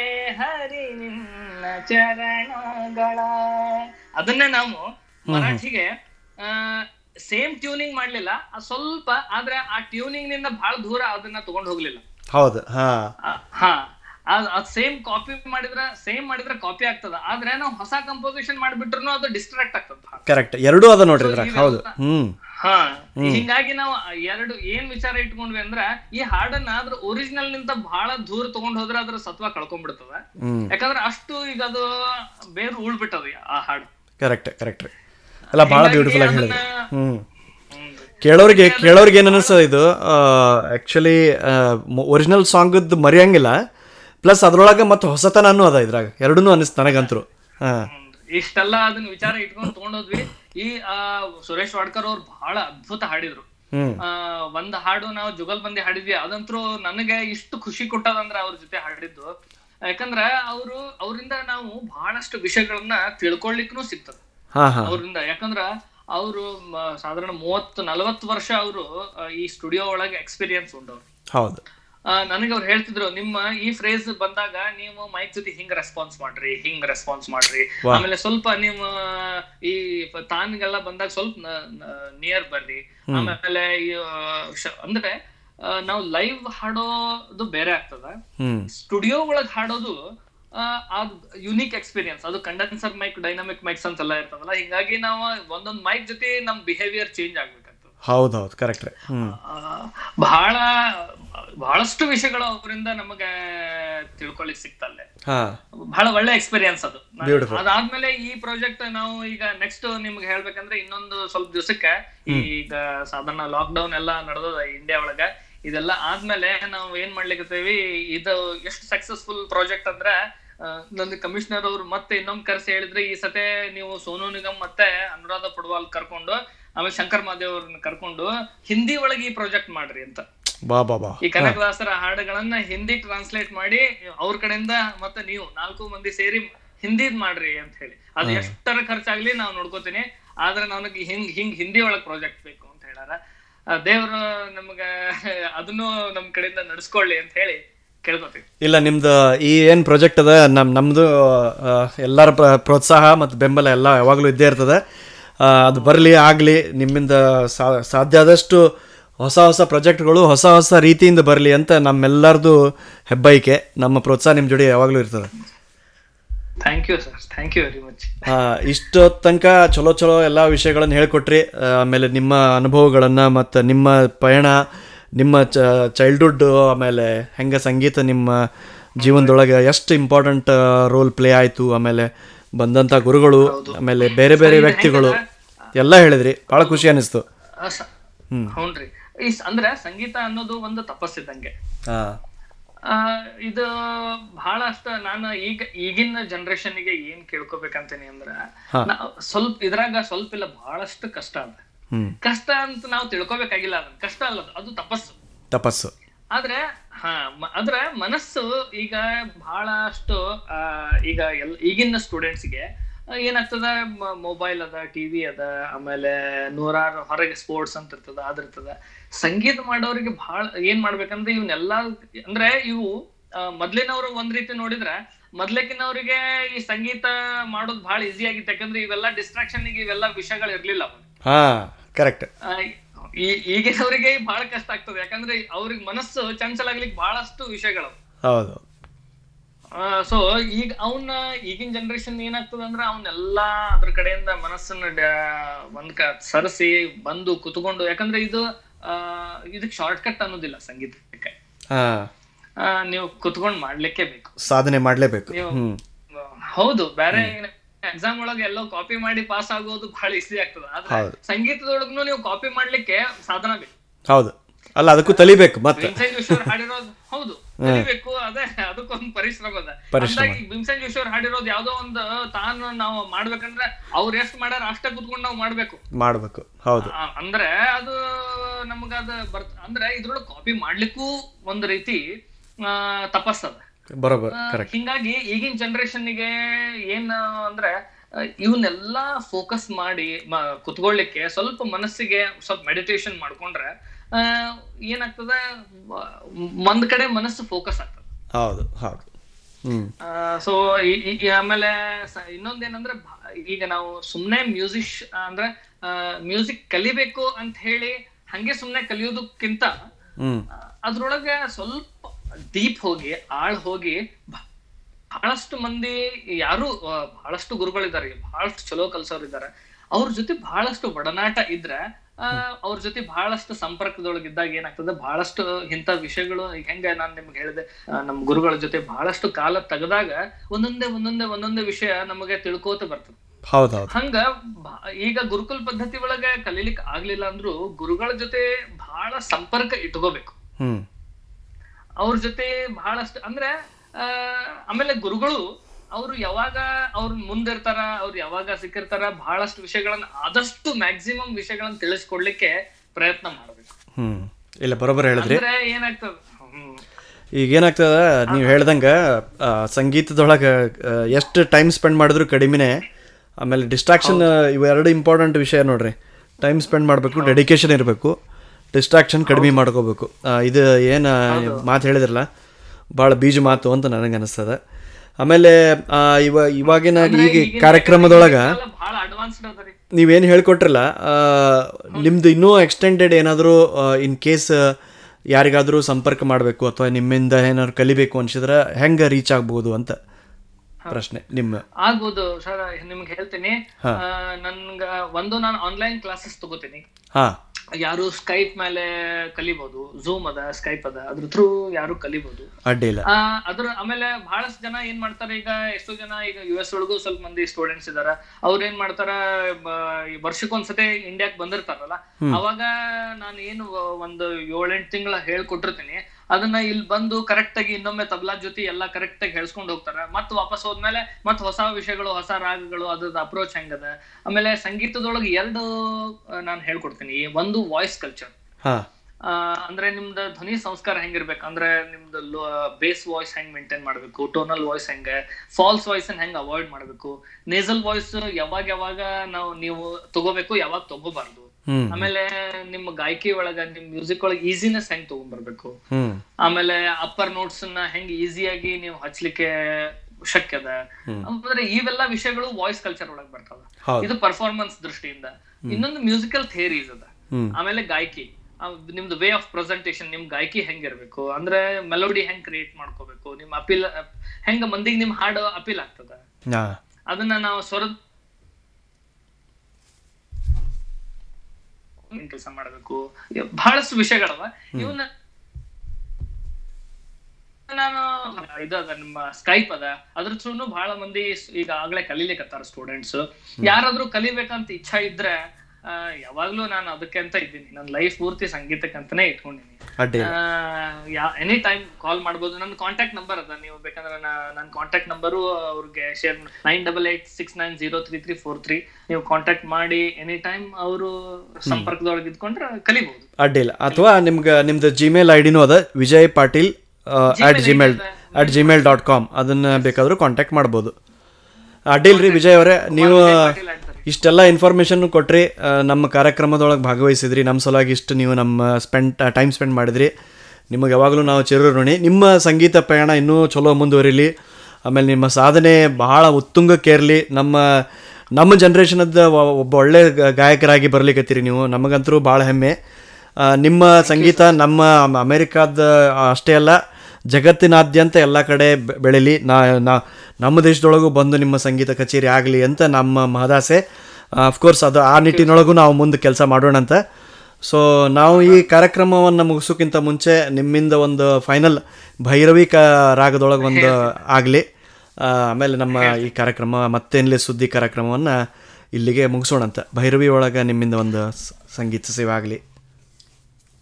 ಚರಣಗಳ. ಅದನ್ನ ನಾವು ಮರಾಠಿಗೆ ಸೇಮ್ ಟ್ಯೂನಿಂಗ್ ಮಾಡ್ಲಿಲ್ಲ. ಸ್ವಲ್ಪ ಆದ್ರೆ ಆ ಟ್ಯೂನಿಂಗ್ನಿಂದ ಬಹಳ ದೂರ ಅದನ್ನ ತಗೊಂಡ್ ಹೋಗ್ಲಿಲ್ಲ. ಹೌದು ಹಾ. ಸೇಮ್ ಕಾಪಿ ಮಾಡಿದ್ರೆ ಸೇಮ್ ಮಾಡಿದ್ರೆ ಕಾಪಿ ಆಗ್ತದ. ಆದ್ರೆ ನಾವು ಹೊಸ ಕಂಪೋಸಿಷನ್ ಮಾಡ್ಬಿಟ್ರು ಅದು ಡಿಸ್ಟ್ರಾಕ್ಟ್ ಆಗ್ತದ ಕರೆಕ್ಟ್ ಎರಡೂ ಅದ ನೋಡ್ರಿ ಹೌದು. ಹ್ಮ್. ಹಾ ಹಿಂಗಾಗಿ ನಾವು ಎರಡು ಏನ್ ವಿಚಾರ ಇಟ್ಕೊಂಡ್ವಿ ಅಂದ್ರ ಈ ಹಾಡನ್ನ ಅದ್ರ ಒರಿಜಿನಲ್ ನಿಂತ ಬಹಳ ದೂರ ತಗೊಂಡ್ ಹೋದ್ರೆ ಅದ್ರ ಸತ್ವ ಕಳ್ಕೊಂಡ್ಬಿಡ್ತದ ಯಾಕಂದ್ರ ಯಾಕಂದ್ರೆ ಅಷ್ಟು ಈಗ ಅದು ಬೇರು ಉಳ್ಬಿಟ್ಟದ ಆ ಹಾಡು. ಕರೆಕ್ಟ್ ಕರೆಕ್ಟ್ ಅಲ್ಲ ಬಹಳ ಬ್ಯೂಟಿಫುಲ್ ಆಗಿ ಹೇಳಿದ್ರಿ. ಹ್ಮ್. ಕೇಳೋರಿಗೆ ಕೇಳೋರಿಗೆ ಏನು ಅನಿಸ್ತದ ಇದು? ಆ್ಯಕ್ಚುಲಿ ಒರಿಜಿನಲ್ ಸಾಂಗದ್ದು ಮರೆಯಂಗಿಲ್ಲ. ಪ್ಲಸ್ ಅದ್ರೊಳಗೆ ಮತ್ತೆ ಹೊಸತನನೂ ಅದ ಇದ್ರಾಗ. ಎರಡೂ ಅನಿಸ್ತು ನನಗಂತರು. ಹಾಂ. ಇಷ್ಟೆಲ್ಲ ಅದನ್ನ ವಿಚಾರ ಇಟ್ಕೊಂಡು ತಗೊಂಡೋದ್ವಿ ಈ ಆ ಸುರೇಶ್ ವಾಡ್ಕರ್ ಅವ್ರು ಬಹಳ ಅದ್ಭುತ ಹಾಡಿದ್ರು. ಒಂದ್ ಹಾಡು ನಾವು ಜುಗಲ್ ಬಂದಿ ಹಾಡಿದ್ವಿ ಅದಂತರೂ ನನಗೆ ಇಷ್ಟು ಖುಷಿ ಕೊಟ್ಟದಂದ್ರ ಅವ್ರ ಜೊತೆ ಹಾಡಿದ್ದು. ಯಾಕಂದ್ರ ಅವರು ಅವರಿಂದ ನಾವು ಬಹಳಷ್ಟು ವಿಷಯಗಳನ್ನ ತಿಳ್ಕೊಳ್ಲಿಕ್ಕೂ ಸಿಗ್ತದ. ಅವರಿಂದ ಯಾಕಂದ್ರ ಅವರು ಸಾಧಾರಣ ಮೂವತ್ತು ನಲವತ್ತು ವರ್ಷ ಅವರು ಈ ಸ್ಟುಡಿಯೋ ಒಳಗೆ ಎಕ್ಸ್ಪೀರಿಯನ್ಸ್ ಉಂಟವ್ರು ನನಗೆ ಅವ್ರು ಹೇಳ್ತಿದ್ರು ನಿಮ್ಮ ಈ ಫ್ರೇಸ್ ಬಂದಾಗ ನೀವು ಮೈಕ್ ಜೊತೆ ಹಿಂಗ್ ರೆಸ್ಪಾನ್ಸ್ ಮಾಡ್ರಿ ಹಿಂಗ್ ರೆಸ್ಪಾನ್ಸ್ ಮಾಡ್ರಿ. ಆಮೇಲೆ ಸ್ವಲ್ಪ ನಿಮ್ಮ ಈ ತಾನ್ಗೆಲ್ಲ ಬಂದಾಗ ಸ್ವಲ್ಪ ನಿಯರ್ ಬರ್ರಿ. ಆಮೇಲೆ ಅಂದ್ರೆ ನಾವು ಲೈವ್ ಹಾಡೋದು ಬೇರೆ ಆಗ್ತದ. ಸ್ಟುಡಿಯೋ ಒಳಗ್ ಹಾಡೋದು ಆ, ಅದ್ ಯುನಿಕ್ ಎಕ್ಸ್ಪೀರಿಯನ್ಸ್ ಅದು ಕಂಡೆನ್ಸರ್ ಮೈಕ್ ಡೈನಾಮಿಕ್ ಮೈಕ್ಸ್ ಅಂತೆಲ್ಲ ಇರ್ತದಲ್ಲ ಹಿಂಗಾಗಿ ನಾವು ಒಂದೊಂದ್ ಮೈಕ್ ಜೊತೆ ನಮ್ ಬಿಹೇವಿಯರ್ ಚೇಂಜ್ ಆಗ್ಬೇಕಾಗ್ತದೆ ಹೌದು ಹೌದು ಕರೆಕ್ಟ್ ಬಹಳ ಬಹಳಷ್ಟು ವಿಷಯಗಳು ಅವರಿಂದ ನಮಗೆ ತಿಳ್ಕೊಳ್ಳಿಕ್ ಸಿಕ್ತಲ್ಲೇ. ಬಹಳ ಒಳ್ಳೆ ಎಕ್ಸ್ಪೀರಿಯನ್ಸ್ ಅದು. ಅದಾದ್ಮೇಲೆ ಈ ಪ್ರಾಜೆಕ್ಟ್ ನಾವು ಈಗ ನೆಕ್ಸ್ಟ್ ನಿಮ್ಗೆ ಹೇಳ್ಬೇಕಂದ್ರೆ ಇನ್ನೊಂದು ಸ್ವಲ್ಪ ದಿವಸಕ್ಕೆ ಈಗ ಸಾಧಾರಣ ಲಾಕ್ ಡೌನ್ ಎಲ್ಲ ನಡೆದದ ಇಂಡಿಯಾ ಒಳಗ. ಇದೆಲ್ಲ ಆದ್ಮೇಲೆ ನಾವು ಏನ್ ಮಾಡ್ಲಿಕ್ಕೆ ಇದು ಎಷ್ಟು ಸಕ್ಸಸ್ಫುಲ್ ಪ್ರಾಜೆಕ್ಟ್ ಅಂದ್ರೆ ನನ್ನ ಕಮಿಷನರ್ ಅವ್ರು ಮತ್ತೆ ಇನ್ನೊಂದ್ ಕರೆಸಿ ಹೇಳಿದ್ರೆ ಈ ಸತೆ ನೀವು ಸೋನು ನಿಗಮ್ ಮತ್ತೆ ಅನುರಾಧ ಪಡ್ವಾಲ್ ಕರ್ಕೊಂಡು ಆಮೇಲೆ ಶಂಕರ್ ಮಹಾದೇವ್ ಅವ್ರನ್ನ ಕರ್ಕೊಂಡು ಹಿಂದಿ ಒಳಗೆ ಈ ಪ್ರಾಜೆಕ್ಟ್ ಮಾಡ್ರಿ ಅಂತ. ಬಾ ಬಾ ಬಾ. ಈ ಕನಕದಾಸರ ಹಾಡುಗಳನ್ನ ಹಿಂದಿ ಟ್ರಾನ್ಸ್ಲೇಟ್ ಮಾಡಿ ಅವ್ರ ಕಡೆಯಿಂದ ಮತ್ತೆ ನೀವು ನಾಲ್ಕು ಮಂದಿ ಸೇರಿ ಹಿಂದಿ ಮಾಡ್ರಿ ಅಂತ ಹೇಳಿ. ಅದು ಎಷ್ಟರ ಖರ್ಚಾಗ್ಲಿ ನಾವು ನೋಡ್ಕೋತೀನಿ. ಆದ್ರೆ ನನಗೆ ಹಿಂಗ್ ಹಿಂಗ್ ಹಿಂದಿ ಒಳಗ್ ಪ್ರಾಜೆಕ್ಟ್ ಬೇಕು ಅಂತ ಹೇಳಾರ ದೇವ್ರು ನಮ್ಗ ಅದನ್ನು ನಮ್ ಕಡೆಯಿಂದ ನಡ್ಸ್ಕೊಳ್ಳಿ ಅಂತ ಹೇಳಿ ಕೇಳ್ಕೊತೀವಿ. ಇಲ್ಲ ನಿಮ್ದು ಈ ಏನ್ ಪ್ರಾಜೆಕ್ಟ್ ಅದ ನಮ್ ನಮ್ದು ಎಲ್ಲರ ಪ್ರ- ಪ್ರೋತ್ಸಾಹ ಮತ್ತು ಬೆಂಬಲ ಎಲ್ಲ ಯಾವಾಗಲೂ ಇದ್ದೇ ಇರ್ತದೆ. ಅದು ಬರಲಿ ಆಗಲಿ ನಿಮ್ಮಿಂದ ಸಾಧ್ಯ ಆದಷ್ಟು ಹೊಸ ಹೊಸ ಪ್ರಾಜೆಕ್ಟ್ಗಳು ಹೊಸ ಹೊಸ ರೀತಿಯಿಂದ ಬರಲಿ ಅಂತ ನಮ್ಮೆಲ್ಲರದು ಹೆಬ್ಬೈಕೆ. ನಮ್ಮ ಪ್ರೋತ್ಸಾಹ ನಿಮ್ಮ ಜೋಡಿ ಯಾವಾಗಲೂ ಇರ್ತದೆ. Thank you sir thank you very much ಹಾಂ ಇಷ್ಟು ತನಕ ಚಲೋ ಚಲೋ ಎಲ್ಲ ವಿಷಯಗಳನ್ನು ಹೇಳ್ಕೊಟ್ರಿ. ಆಮೇಲೆ ನಿಮ್ಮ ಅನುಭವಗಳನ್ನು ಮತ್ತು ನಿಮ್ಮ ಪಯಣ ನಿಮ್ಮ ಚ ಚೈಲ್ಡ್ಹುಡ್ ಆಮೇಲೆ ಹೆಂಗೆ ಸಂಗೀತ ನಿಮ್ಮ ಜೀವನದೊಳಗೆ ಎಷ್ಟು ಇಂಪಾರ್ಟೆಂಟ್ ರೋಲ್ ಪ್ಲೇ ಆಯಿತು. ಆಮೇಲೆ ಬಂದಂಥ ಗುರುಗಳು ಆಮೇಲೆ ಬೇರೆ ಬೇರೆ ವ್ಯಕ್ತಿಗಳು. ಎಲ್ಲ ಹೇಳಿದ್ರಿ. ಬಹಳ ಖುಷಿ ಅನಿಸ್ತು. ಹೌನ್ರಿ. ಈ ಅಂದ್ರೆ ಸಂಗೀತ ಅನ್ನೋದು ಒಂದು ತಪಸ್ಸಿದ್ದಂಗೆ. ಇದು ಆ, ಇದು ಬಹಳಷ್ಟ ನಾನು ಈಗ ಈಗಿನ ಜನರೇಷನ್ಗೆ ಏನ್ ಕೇಳ್ಕೊಬೇಕಂತೇನಿ ಅಂದ್ರ ಸ್ವಲ್ಪ ಇದ್ರಾಗ ಸ್ವಲ್ಪ ಇಲ್ಲ ಬಹಳಷ್ಟು ಕಷ್ಟ ಅದ. ಕಷ್ಟ ಅಂತ ನಾವು ತಿಳ್ಕೊಬೇಕಾಗಿಲ್ಲ ಅದನ್ನ. ಕಷ್ಟ ಅಲ್ಲ ಅದು, ತಪಸ್ಸು. ತಪಸ್ಸು. ಆದ್ರೆ ಹಾ ಆದ್ರ ಮನಸ್ಸು ಈಗ ಬಹಳಷ್ಟು ಆ, ಈಗ ಎಲ್ ಈಗಿನ ಸ್ಟೂಡೆಂಟ್ಸ್ಗೆ ಏನಾಗ್ತದ? ಮೊಬೈಲ್ ಅದ ಟಿವಿ ಅದ ಆಮೇಲೆ ನೂರಾರು ಹೊರಗೆ ಸ್ಪೋರ್ಟ್ಸ್ ಅಂತ ಇರ್ತದ ಅದಿರ್ತದ ಸಂಗೀತ ಮಾಡೋರಿಗೆ ಬಹಳ ಏನ್ ಮಾಡ್ಬೇಕಂದ್ರೆ ಇವನ್ನೆಲ್ಲಾ ಅಂದ್ರೆ ಇವು ಮೊದ್ಲಿನವ್ರು ಒಂದ್ ರೀತಿ ನೋಡಿದ್ರೆ ಮೊದ್ಲಕ್ಕಿನವ್ರಿಗೆ ಈ ಸಂಗೀತ ಮಾಡೋದು ಬಹಳ ಈಸಿ ಆಗಿತ್ತು. ಯಾಕಂದ್ರೆ ಇವೆಲ್ಲ ಡಿಸ್ಟ್ರಾಕ್ಷನ್ ಇವೆಲ್ಲ ವಿಷಯಗಳು ಇರ್ಲಿಲ್ಲ ಕರೆಕ್ಟ್ ಈ ಈಗಿನವರಿಗೆ ಬಹಳ ಕಷ್ಟ ಆಗ್ತದೆ. ಯಾಕಂದ್ರೆ ಅವ್ರಿಗೆ ಮನಸ್ಸು ಚಂಚಲ ಆಗ್ಲಿಕ್ಕೆ ಬಹಳಷ್ಟು ವಿಷಯಗಳು ಹೌದು. ಸೊ ಈಗ ಅವನ್ನ ಈಗಿನ ಜನರೇಷನ್ ಏನಾಗ್ತದೆ ಅಂದ್ರೆ ಅವನ್ನೆಲ್ಲಾ ಅದ್ರ ಕಡೆಯಿಂದ ಮನಸ್ಸನ್ನ ಒಂದ್ ಕ ಸರಿಸಿ ಬಂದು ಕುತ್ಕೊಂಡು ಯಾಕಂದ್ರೆ ಇದು ಇದಕ್ ಶಾರ್ಟ್ ಕಟ್ ಅನ್ನೋದಿಲ್ಲ ಸಂಗೀತಕ್ಕೆ. ನೀವು ಕುತ್ಕೊಂಡ್ ಮಾಡ್ಲಿಕ್ಕೆ ಬೇಕು. ಸಾಧನೆ ಮಾಡ್ಲೇಬೇಕು. ಹೌದು ಬೇರೆ ಎಕ್ಸಾಮ್ ಒಳಗೆ ಎಲ್ಲೋ ಕಾಪಿ ಮಾಡಿ ಪಾಸ್ ಆಗೋದು ಬಹಳ ಈಸಿ ಆಗ್ತದ. ಆದ್ರೆ. ಸಂಗೀತದೊಳಗ್ನು ನೀವು ಕಾಪಿ ಮಾಡ್ಲಿಕ್ಕೆ ಸಾಧನ ಬೇಕು. ಹೌದು. ಅಲ್ಲ ಅದಕ್ಕೂ ತಲಿಬೇಕು ಮತ್ತೆ. ಹಾಡಿರೋದು ಹೌದು ಕಲಿಬೇಕು ಅದೇ ಅದಕ್ಕೊಂದು ಪರಿಶ್ರಮ ಅದ. ಅಂದಾಗಿ ಭೀಮಸೇನ್ ಜೋಶಿ ಅವ್ರು ಹಾಡಿರೋದು ಯಾವ್ದೋ ಒಂದು ತಾನ ನಾವು ಮಾಡ್ಬೇಕಂದ್ರೆ ಅವ್ರು ಎಷ್ಟ್ ಮಾಡ್ಯಾರ ಅಷ್ಟೇ ಕುತ್ಕೊಂಡು ನಾವು ಮಾಡ್ಬೇಕು. ಮಾಡಬೇಕು ಹೌದು. ಅಂದ್ರೆ ಅದು ನಮಗ ಅದ ಬರ್ತ ಅಂದ್ರೆ ಇದ್ರೊಳಗೆ ಕಾಪಿ ಮಾಡ್ಲಿಕ್ಕೂ ಒಂದ್ ರೀತಿ ತಪಸ್ಸದ ಬರೋಬರ್ ಹಿಂಗಾಗಿ ಈಗಿನ ಜನರೇಷನ್ಗೆ ಏನ್ ಅಂದ್ರೆ ಇವನ್ನೆಲ್ಲಾ ಫೋಕಸ್ ಮಾಡಿ ಕುತ್ಕೊಳ್ಳಿಕ್ಕೆ ಸ್ವಲ್ಪ ಮನಸ್ಸಿಗೆ ಸ್ವಲ್ಪ ಮೆಡಿಟೇಷನ್ ಮಾಡ್ಕೊಂಡ್ರೆ ಏನಾಗ್ತದೆ ಒಂದ್ ಕಡೆ ಮನಸ್ಸು ಫೋಕಸ್ ಆಗ್ತದೆ. ಹೌದು ಹೌದು. ಸೊ ಆಮೇಲೆ ಇನ್ನೊಂದೇನಂದ್ರೆ ಈಗ ನಾವು ಸುಮ್ನೆ ಮ್ಯೂಸಿಕ್ ಅಂದ್ರೆ ಮ್ಯೂಸಿಕ್ ಕಲಿಬೇಕು ಅಂತ ಹೇಳಿ ಹಂಗೆ ಸುಮ್ನೆ ಕಲಿಯೋದಕ್ಕಿಂತ ಅದ್ರೊಳಗ ಸ್ವಲ್ಪ ಡೀಪ್ ಹೋಗಿ ಆಳ್ ಹೋಗಿ ಬಹಳಷ್ಟು ಮಂದಿ ಯಾರು ಬಹಳಷ್ಟು ಗುರುಗಳಿದ್ದಾರೆ ಬಹಳಷ್ಟು ಚಲೋ ಕಲ್ಸೋರ್ ಇದ್ದಾರೆ ಅವ್ರ ಜೊತೆ ಬಹಳಷ್ಟು ಒಡನಾಟ ಇದ್ರೆ ಅವ್ರ ಜೊತೆ ಬಹಳಷ್ಟು ಸಂಪರ್ಕದೊಳಗಿದ್ದಾಗ ಏನಾಗ್ತದೆ? ಬಹಳಷ್ಟು ಇಂತ ವಿಷಯಗಳು ಹೆಂಗ ನಾನ್ ನಿಮ್ಗೆ ಹೇಳಿದೆ ನಮ್ ಗುರುಗಳ ಜೊತೆ ಬಹಳಷ್ಟು ಕಾಲ ತೆಗೆದಾಗ ಒಂದೊಂದೇ ಒಂದೊಂದೇ ಒಂದೊಂದೇ ವಿಷಯ ನಮಗೆ ತಿಳ್ಕೋತ ಬರ್ತದೆ. ಹಂಗ ಈಗ ಗುರುಕುಲ್ ಪದ್ಧತಿ ಒಳಗೆ ಕಲೀಲಿಕ್ ಆಗ್ಲಿಲ್ಲ ಅಂದ್ರೂ ಗುರುಗಳ ಜೊತೆ ಬಹಳ ಸಂಪರ್ಕ ಇಟ್ಕೋಬೇಕು. ಅವ್ರ ಜೊತೆ ಬಹಳಷ್ಟು ಅಂದ್ರೆ ಆಮೇಲೆ ಗುರುಗಳು ಅವ್ರು ಯಾವಾಗ ಅವ್ರು ಮುಂದಿರ್ತಾರ ಅವ್ರು ಯಾವಾಗ ಸಿಕ್ಕಿರ್ತಾರ ಬಹಳಷ್ಟು ವಿಷಯಗಳನ್ನ ಆದಷ್ಟು ಮ್ಯಾಕ್ಸಿಮಮ್ ವಿಷಯಗಳನ್ನ ತಿಳಿಸ್ಕೊಡ್ಲಿಕ್ಕೆ ಪ್ರಯತ್ನ ಮಾಡ್ಬೇಕು. ಹ್ಮ್. ಇಲ್ಲ ಬರೋಬ್ಬರ ಹೇಳಿದ್ರಿ. ಏನಾಗ್ತದ? ಈಗ ಏನಾಗ್ತದ ನೀವು ಹೇಳ್ದಂಗ ಸಂಗೀತದೊಳಗೆ ಎಷ್ಟು ಟೈಮ್ ಸ್ಪೆಂಡ್ ಮಾಡಿದ್ರು ಕಡಿಮೆನೇ ಆಮೇಲೆ ಡಿಸ್ಟ್ರಾಕ್ಷನ್ ಇವೆರಡು ಇಂಪಾರ್ಟೆಂಟ್ ವಿಷಯ ನೋಡ್ರಿ. ಟೈಮ್ ಸ್ಪೆಂಡ್ ಮಾಡಬೇಕು ಡೆಡಿಕೇಶನ್ ಇರಬೇಕು ಡಿಸ್ಟ್ರಾಕ್ಷನ್ ಕಡಿಮೆ ಮಾಡ್ಕೋಬೇಕು. ಇದು ಏನು ಮಾತು ಹೇಳಿದ್ರಲ್ಲ ಭಾಳ ಬೀಜ ಮಾತು ಅಂತ ನನಗೆ ಅನಿಸ್ತದ. ಆಮೇಲೆ ಇವ ಇವಾಗಿನ ಈಗ ಕಾರ್ಯಕ್ರಮದೊಳಗೆ ನೀವೇನು ಹೇಳ್ಕೊಟ್ರಲ್ಲ ನಿಮ್ದು ಇನ್ನೂ ಎಕ್ಸ್ಟೆಂಡೆಡ್ ಏನಾದರೂ ಇನ್ ಕೇಸ್ ಯಾರಿಗಾದರೂ ಸಂಪರ್ಕ ಮಾಡಬೇಕು ಅಥವಾ ನಿಮ್ಮಿಂದ ಏನಾದ್ರು ಕಲಿಬೇಕು ಅನ್ಸಿದ್ರೆ ಹೆಂಗೆ ರೀಚ್ ಆಗ್ಬೋದು ಅಂತ ಪ್ರಶ್ನೆ ನಿಮ್ಮ. ಆಗ್ಬೋದು ಸರ್ ನಿಮ್ಗೆ ಹೇಳ್ತೀನಿ. ನನ್ಗ ಒಂದು ನಾನು ಆನ್ಲೈನ್ ಕ್ಲಾಸಸ್ ತಗೋತೀನಿ. ಹಾಂ. ಯಾರು ಸ್ಕೈಪ್ ಮೇಲೆ ಕಲಿಬಹುದು ಝೂಮ್ ಅದ ಸ್ಕೈಪ್ ಅದ ಅದ್ರ ಥ್ರೂ ಯಾರು ಕಲಿಬಹುದು ಅದ್ರ ಆಮೇಲೆ ಬಹಳಷ್ಟು ಜನ ಏನ್ ಮಾಡ್ತಾರೆ ಈಗ ಎಷ್ಟೋ ಜನ ಈಗ ಯು ಎಸ್ ಒಳಗೂ ಸ್ವಲ್ಪ ಮಂದಿ ಸ್ಟೂಡೆಂಟ್ಸ್ ಇದಾರ. ಅವ್ರ ಏನ್ ಮಾಡ್ತಾರ ವರ್ಷಕ್ಕೊಂದ್ಸತಿ ಇಂಡಿಯಾಕ್ ಬಂದಿರ್ತಾರಲ್ಲ ಅವಾಗ ನಾನು ಏನು ಒಂದು ಏಳೆಂಟು ತಿಂಗಳ ಹೇಳ್ಕೊಟ್ಟಿರ್ತೀನಿ. ಅದನ್ನ ಇಲ್ಲಿ ಬಂದು ಕರೆಕ್ಟ್ ಆಗಿ ಇನ್ನೊಮ್ಮೆ ತಬ್ಲಾ ಜೊತೆ ಎಲ್ಲಾ ಕರೆಕ್ಟ್ ಆಗಿ ಹೇಳ್ಸ್ಕೊಂಡು ಹೋಗ್ತಾರೆ. ಮತ್ ವಾಪಸ್ ಹೋದ್ಮೇಲೆ ಮತ್ ಹೊಸ ವಿಷಯಗಳು ಹೊಸ ರಾಗಗಳು ಅದ್ರದ್ದು ಅಪ್ರೋಚ್ ಹೆಂಗದ? ಆಮೇಲೆ ಸಂಗೀತದೊಳಗೆ ಎರಡು ನಾನು ಹೇಳ್ಕೊಡ್ತೀನಿ. ಒಂದು ವಾಯ್ಸ್ ಕಲ್ಚರ್ ಅಂದ್ರೆ ನಿಮ್ದು ಧ್ವನಿ ಸಂಸ್ಕಾರ ಹೆಂಗಿರ್ಬೇಕು? ಅಂದ್ರೆ ನಿಮ್ದು ಬೇಸ್ ವಾಯ್ಸ್ ಹೆಂಗ್ ಮೇಂಟೈನ್ ಮಾಡ್ಬೇಕು? ಟೋನಲ್ ವಾಯ್ಸ್ ಹೆಂಗ? ಫಾಲ್ಸ್ ವಾಯ್ಸ್ ಹೆಂಗ್ ಅವಾಯ್ಡ್ ಮಾಡ್ಬೇಕು? ನೇಸಲ್ ವಾಯ್ಸ್ ಯಾವಾಗ ಯಾವಾಗ ನಾವು ನೀವು ತಗೋಬೇಕು ಯಾವಾಗ ತಗೋಬಾರ್ದು? ಆಮೇಲೆ ನಿಮ್ಮ ಗಾಯಕಿ ಒಳಗ ನಿಮ್ ಮ್ಯೂಸಿಕ್ ಒಳಗ ಈಸಿನೆಸ್ ಹೆಂಗ್ ತಗೊಂಡ್ಬರ್ಬೇಕು? ಆಮೇಲೆ ಅಪ್ಪರ್ ನೋಟ್ಸ್ನ ಹೆಂಗ್ ಈಸಿಯಾಗಿ ನೀವು ಹಚ್ಲಿಕ್ಕೆ ಶಕ್ಯದ? ಅಂದ್ರೆ ಇವೆಲ್ಲ ವಿಷಯಗಳು ವಾಯ್ಸ್ ಕಲ್ಚರ್ ಒಳಗ್ ಬರ್ತಾವ. ಇದು ಪರ್ಫಾರ್ಮೆನ್ಸ್ ದೃಷ್ಟಿಯಿಂದ. ಇನ್ನೊಂದು ಮ್ಯೂಸಿಕಲ್ ಥಿಯರೀಸ್ ಅದ. ಆಮೇಲೆ ಗಾಯಕಿ. ನಿಮ್ದು ವೇ ಆಫ್ ಪ್ರೆಸೆಂಟೇಶನ್ ನಿಮ್ ಗಾಯಕಿ ಹೆಂಗಿರ್ಬೇಕು ಅಂದ್ರೆ ಮೆಲೋಡಿ ಹೆಂಗ್ ಕ್ರಿಯೇಟ್ ಮಾಡ್ಕೋಬೇಕು? ನಿಮ್ ಅಪೀಲ್ ಹೆಂಗ ಮಂದಿಗೆ ನಿಮ್ ಹಾಡು ಅಪೀಲ್ ಆಗ್ತದ? ಅದನ್ನ ನಾವು ಸ್ವರದ ಕೆಲಸ ಮಾಡಬೇಕು? ಬಹಳಷ್ಟು ವಿಷಯಗಳವ. ಇವನ್ನ ನಾನು ಇದು ಅದ ನಿಮ್ಮ ಸ್ಕೈಪ್ ಅದ. ಅದ್ರ ಥ್ರೂನು ಬಹಳ ಮಂದಿ ಈಗ ಆಗ್ಲೇ ಕಲಿಲಿಕತ್ತಾರ ಸ್ಟೂಡೆಂಟ್ಸ್ ಯಾರಾದ್ರೂ ಕಲಿಬೇಕಂತ ಇಚ್ಛಾ ಇದ್ರೆ ಯಾವಾಗ್ಲೂ ನಾನು ಅದಕ್ಕೆ ಅಂತ ಇದ್ದೀನಿ. ನನ್ನ ಲೈಫ್ ಪೂರ್ತಿ ಸಂಗೀತಕ್ಕಂತಾನೆ ಇಟ್ಕೊಂಡಿನಿ ಎನಿ ಟೈಮ್ ಕಾಲ್ ಮಾಡ್ಬೋದು. ನನ್ನ ಕಾಂಟ್ಯಾಕ್ಟ್ ನಂಬರ್ ಅದ. ನೀವು ಬೇಕಂದ್ರೆ ನನ್ನ ಕಾಂಟ್ಯಾಕ್ಟ್ ನಂಬರು ಅವ್ರಿಗೆ share nine double eight six nine zero three three four three ನೀವು ಕಾಂಟ್ಯಾಕ್ಟ್ ಮಾಡಿ ಎನಿ ಟೈಮ್ ಅವರು ಸಂಪರ್ಕದೊಳಗೆ ಇದ್ಕೊಂಡ್ರೆ ಕಲಿಬಹುದು ಅಡ್ಡಿಲ್ಲ ಅಥವಾ ನಿಮ್ಗೆ ನಿಮ್ದು ಜಿಮೇಲ್ ಐಡಿನೂ ಡಿನೂ ಅದ. Vijay Patil at Gmail at Gmail dot com ಅದನ್ನ ಬೇಕಾದ್ರೂ ಕಾಂಟ್ಯಾಕ್ಟ್ ಮಾಡ್ಬೋದು. ಅಡ್ಡಿಲ್ರಿ ವಿಜಯ್ ಅವರೇ. ನೀವು ಇಷ್ಟೆಲ್ಲ ಇನ್ಫಾರ್ಮೇಷನ್ ಕೊಟ್ರಿ ನಮ್ಮ ಕಾರ್ಯಕ್ರಮದೊಳಗೆ ಭಾಗವಹಿಸಿದ್ರಿ. ನಮ್ಮ ಸಲುವಾಗಿ ಇಷ್ಟು ನೀವು ನಮ್ಮ ಸ್ಪೆಂಡ್ ಟೈಮ್ ಸ್ಪೆಂಡ್ ಮಾಡಿದ್ರಿ. ನಿಮಗೆ ಯಾವಾಗಲೂ ನಾವು ಚಿರೋಣಿ ನಿಮ್ಮ ಸಂಗೀತ ಪ್ರಯಾಣ ಇನ್ನೂ ಚಲೋ ಮುಂದುವರಿಲಿ. ಆಮೇಲೆ ನಿಮ್ಮ ಸಾಧನೆ ಬಹಳ ಉತ್ತುಂಗಕ್ಕೇರಲಿ ನಮ್ಮ ನಮ್ಮ ಜನ್ರೇಷನದ್ದು ಒಬ್ಬ ಒಳ್ಳೆ ಗಾಯಕರಾಗಿ ಬರ್ಲಿಕತ್ತೀರಿ ನೀವು. ನಮಗಂತರೂ ಭಾಳ ಹೆಮ್ಮೆ. ನಿಮ್ಮ ಸಂಗೀತ ನಮ್ಮ ಅಮೆರಿಕಾದ ಅಷ್ಟೇ ಅಲ್ಲ. ಜಗತ್ತಿನಾದ್ಯಂತ ಎಲ್ಲ ಕಡೆ ಬೆಳೀಲಿ. ನಾ ನಮ್ಮ ದೇಶದೊಳಗೂ ಬಂದು ನಿಮ್ಮ ಸಂಗೀತ ಕಚೇರಿ ಆಗಲಿ ಅಂತ ನಮ್ಮ ಮಹದಾಸೆ ಅಫ್ಕೋರ್ಸ್ ಅದು ಆ ನಿಟ್ಟಿನೊಳಗೂ ನಾವು ಮುಂದೆ ಕೆಲಸ ಮಾಡೋಣ ಅಂತ ಸೊ ನಾವು ಈ ಕಾರ್ಯಕ್ರಮವನ್ನು ಮುಗಿಸೋಕ್ಕಿಂತ ಮುಂಚೆ ನಿಮ್ಮಿಂದ ಒಂದು ಫೈನಲ್ ಭೈರವಿ ಕ ರಾಗದೊಳಗೆ ಒಂದು ಆಗಲಿ. ಆಮೇಲೆ ನಮ್ಮ ಈ ಕಾರ್ಯಕ್ರಮ, ಮತ್ತೇನ್ಲೆ ಸುದ್ದಿ ಕಾರ್ಯಕ್ರಮವನ್ನು ಇಲ್ಲಿಗೆ ಮುಗಿಸೋಣ ಅಂತ ಭೈರವಿ ಒಳಗೆ ನಿಮ್ಮಿಂದ ಒಂದು ಸಂಗೀತ ಸೇವೆ ಆಗಲಿ.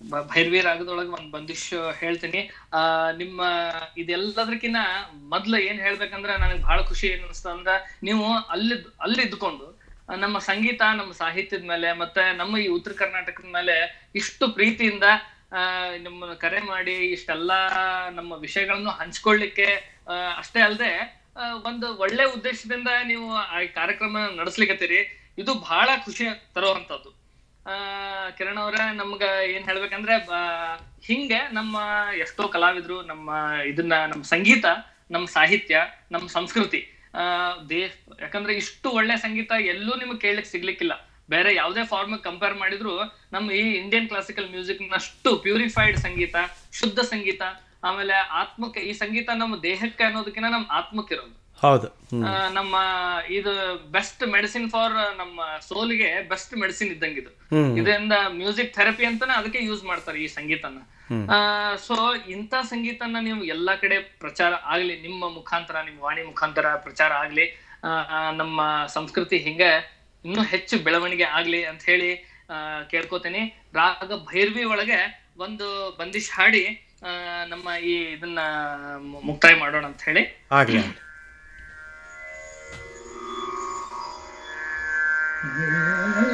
ಭೈರವಿ ರಾಗದೊಳಗೆ ಒಂದ್ ಬಂದಿಶ್ ಹೇಳ್ತೀನಿ. ಆ, ನಿಮ್ಮ ಇದೆಲ್ಲದಕ್ಕಿನ್ನ ಮೊದ್ಲ ಏನ್ ಹೇಳ್ಬೇಕಂದ್ರ ನನಗೆ ಬಹಳ ಖುಷಿ ಏನ್ ಅನ್ಸ್ತ ಅಂದ್ರ ನೀವು ಅಲ್ಲಿ ಅಲ್ಲಿ ಇದ್ಕೊಂಡು ನಮ್ಮ ಸಂಗೀತ, ನಮ್ಮ ಸಾಹಿತ್ಯದ ಮೇಲೆ ಮತ್ತೆ ನಮ್ಮ ಈ ಉತ್ತರ ಕರ್ನಾಟಕದ ಮೇಲೆ ಇಷ್ಟು ಪ್ರೀತಿಯಿಂದ, ಆ, ನಿಮ್ಮನ್ನ ಕರೆ ಮಾಡಿ ಇಷ್ಟೆಲ್ಲಾ ನಮ್ಮ ವಿಷಯಗಳನ್ನು ಹಂಚ್ಕೊಳ್ಳಿಕ್ಕೆ ಅಷ್ಟೇ ಅಲ್ಲದೆ ಒಂದು ಒಳ್ಳೆ ಉದ್ದೇಶದಿಂದ ನೀವು ಆ ಕಾರ್ಯಕ್ರಮ ನಡೆಸ್ಲಿಕ್ಕೆ ಇದು ಬಹಳ ಖುಷಿ ತರುವಂತದ್ದು. ಕಿರಣ್ ಅವ್ರ ನಮ್ಗ ಏನ್ ಹೇಳ್ಬೇಕಂದ್ರೆ ಹಿಂಗೆ ನಮ್ಮ ಎಷ್ಟೋ ಕಲಾವಿದ್ರು, ನಮ್ಮ ಇದನ್ನ, ನಮ್ಮ ಸಂಗೀತ, ನಮ್ಮ ಸಾಹಿತ್ಯ, ನಮ್ಮ ಸಂಸ್ಕೃತಿ, ಆ ದೇಶ ಯಾಕಂದ್ರೆ ಇಷ್ಟು ಒಳ್ಳೆ ಸಂಗೀತ ಎಲ್ಲೂ ನಿಮ್ಗೆ ಕೇಳಲಿಕ್ಕೆ ಸಿಗ್ಲಿಕ್ಕಿಲ್ಲ. ಬೇರೆ ಯಾವುದೇ ಫಾರ್ಮ್ ಕಂಪೇರ್ ಮಾಡಿದ್ರು ನಮ್ಮ ಈ ಇಂಡಿಯನ್ ಕ್ಲಾಸಿಕಲ್ ಮ್ಯೂಸಿಕ್ ನಷ್ಟು ಪ್ಯೂರಿಫೈಡ್ ಸಂಗೀತ, ಶುದ್ಧ ಸಂಗೀತ, ಆಮೇಲೆ ಆತ್ಮಕ್ಕೆ, ಈ ಸಂಗೀತ ನಮ್ಮ ದೇಹಕ್ಕೆ ಅನ್ನೋದಕ್ಕಿಂತ ನಮ್ಮ ಆತ್ಮಕ್ಕೆ ಇರೋದು. ಹೌದು. ಆ, ನಮ್ಮ ಇದು ಬೆಸ್ಟ್ ಮೆಡಿಸಿನ್ ಫಾರ್ ನಮ್ಮ ಸೋಲ್ಗೆ ಬೆಸ್ಟ್ ಮೆಡಿಸಿನ್ ಇದ್ದಂಗಿದು ಇದು. ಇದರಿಂದ ಮ್ಯೂಸಿಕ್ ಥೆರಪಿ ಅಂತಾನೆ ಅದಕ್ಕೆ ಯೂಸ್ ಮಾಡ್ತಾರೆ ಈ ಸಂಗೀತನ. ಸೊ ಇಂಥ ಸಂಗೀತನ ನೀವು ಎಲ್ಲಾ ಕಡೆ ಪ್ರಚಾರ ಆಗ್ಲಿ ನಿಮ್ಮ ಮುಖಾಂತರ ನಿಮ್ಮ ವಾಣಿ ಮುಖಾಂತರ ಪ್ರಚಾರ ಆಗ್ಲಿ ನಮ್ಮ ಸಂಸ್ಕೃತಿ ಹಿಂಗ ಇನ್ನೂ ಹೆಚ್ಚು ಬೆಳವಣಿಗೆ ಆಗ್ಲಿ ಅಂತ ಹೇಳಿ ಕೇಳ್ಕೊತೀನಿ. ರಾಗ ಭೈರ್ವಿ ಒಳಗೆ ಒಂದು ಬಂದಿಶ್ ಹಾಡಿ ನಮ್ಮ ಈ ಇದನ್ನ ಮುಕ್ತಾಯ ಮಾಡೋಣ ಅಂತ ಹೇಳಿ. ಆಗ್ಲಿ. 嗯。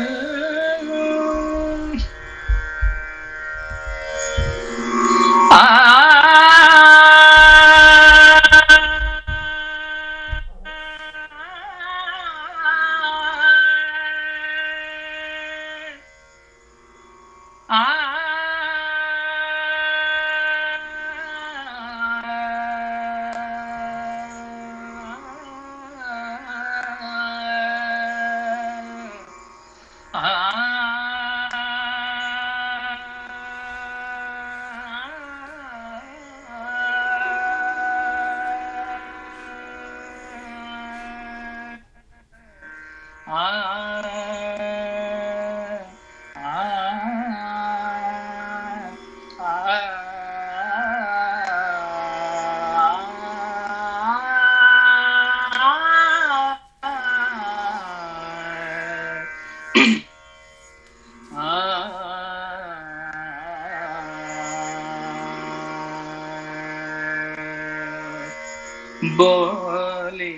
बोली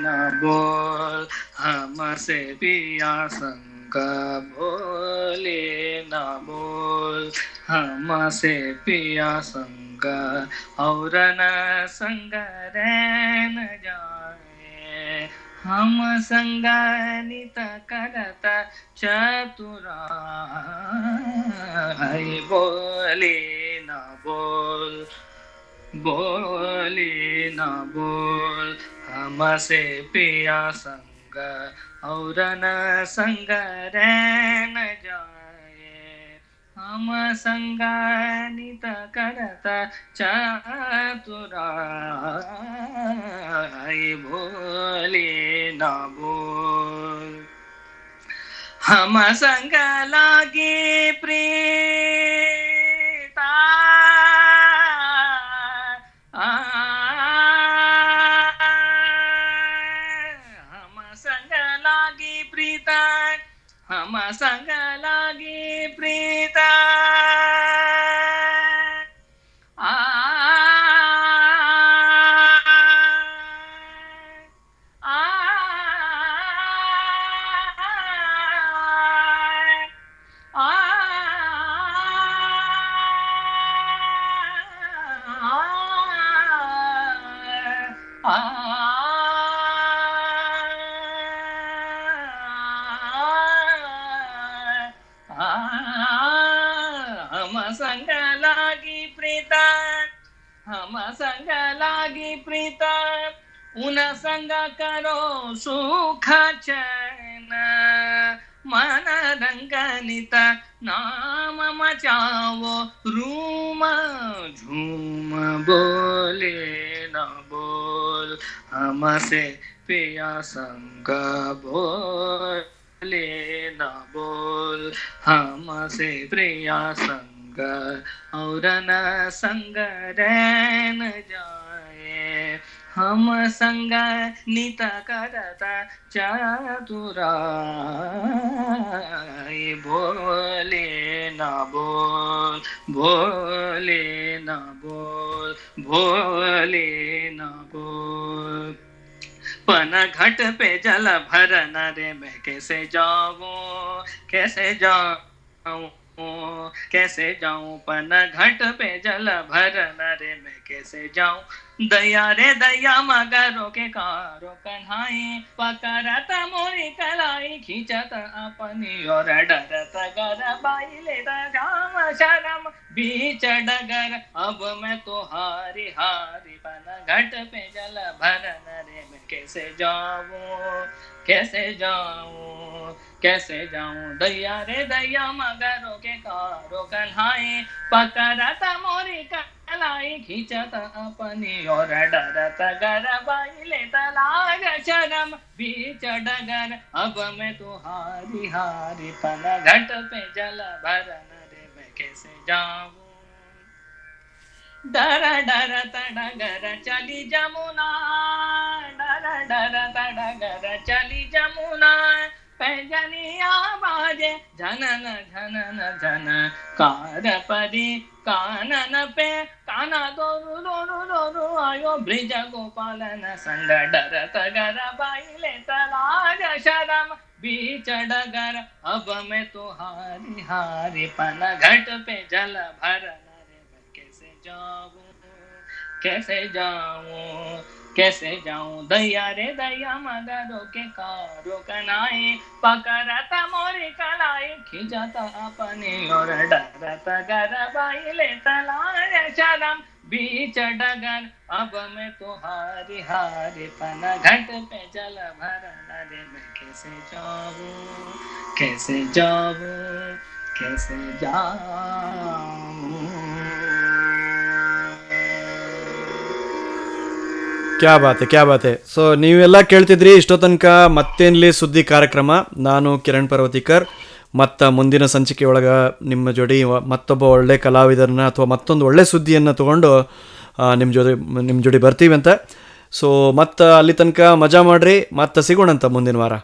न बोल हमसे पिया संग बोले न बोल हमसे पिया संग और न संग रैन जाए। हम संगानित करत चतुरा बोले न बोल बोली न बोल, हमसे पिया संग, और न संग रैन जाए। हम संगानित कर चतुराई भोले ना बोल। हम संग लागे प्रीता सङ्गी प्रीता संग करो सुख चैन मन रंगनित नाम मचाओ रूम झूम बोले न बोल, हमसे पिया संग बोले न बोल, हमसे प्रिया संग और न संग रैन जाए हम संग नित करत चतुराई बोले न बोल भोले न बोल भोले न बोल। पन घट पे जल भरन रे मैं कैसे जाऊँ कैसे जाऊँ कैसे जाऊँ? पन घट पे जल भरन रे मैं कैसे जाऊँ? दया रे दया मगरो के कारो कन्हाई। पकड़त मोरी कलाई, खींचत अपनी और डरत गर बाई ले राम शरम। बीच डगर, अब मैं तो हारी हारी पन घट पे जल भरन रे, मैं कैसे जाऊँ? कैसे जाऊँ? कैसे जाऊँ? दैया रे दैया मगरो के कारो कन्हाई। पकड़त मोरी कलाई खींचत अपनी और डरत गर तलाग शरम बीच डगर। अब मैं तो हारी पन घट पे जल भरन रे मैं कैसे जाऊँ? डर डर तडगर चली जमुना, डर डर तडगर चली जमुना। पैजनिया बाजे झनन झनन झन कार परी कानन पे। काना दोरु दोरु दोरु, आयो ब्रिज गोपालन। डर तगर बाईले तलाज शरम। अब मैं तो हारी पन घट पे जल भरन रे मैं कैसे जाऊँ? कैसे जाऊँ? कैसे जाऊँ? दैया रे दैया मगरो के कारो कनाई पकड़त मोरी कलाई खिंचत अपने और डरत बाई ले तलाय शरम बीच डगर, अब मैं तो हारी हारी, पन घट पे जल भरन रे, मैं कैसे जाऊँ? कैसे जाऊँ? कैसे जाऊँ? ಕ್ಯಾ ಬಾತೆ ಕ್ಯಾ ಬಾತೆ. ಸೊ ನೀವೆಲ್ಲ ಕೇಳ್ತಿದ್ರಿ ಇಷ್ಟೋ ತನಕ ಮತ್ತೇನ್ಲಿ ಸುದ್ದಿ ಕಾರ್ಯಕ್ರಮ. ನಾನು ಕಿರಣ್ ಪರ್ವತಿಕರ್. ಮತ್ತು ಮುಂದಿನ ಸಂಚಿಕೆ ಒಳಗೆ ನಿಮ್ಮ ಜೋಡಿ ಮತ್ತೊಬ್ಬ ಒಳ್ಳೆ ಕಲಾವಿದರನ್ನ ಅಥವಾ ಮತ್ತೊಂದು ಒಳ್ಳೆ ಸುದ್ದಿಯನ್ನು ತಗೊಂಡು ನಿಮ್ಮ ಜೊತೆ ನಿಮ್ಮ ಜೋಡಿ ಬರ್ತೀವಿ ಅಂತ. ಸೊ ಮತ್ತು ಅಲ್ಲಿ ತನಕ ಮಜಾ ಮಾಡಿರಿ. ಮತ್ತೆ ಸಿಗೋಣಂತ ಮುಂದಿನ ವಾರ.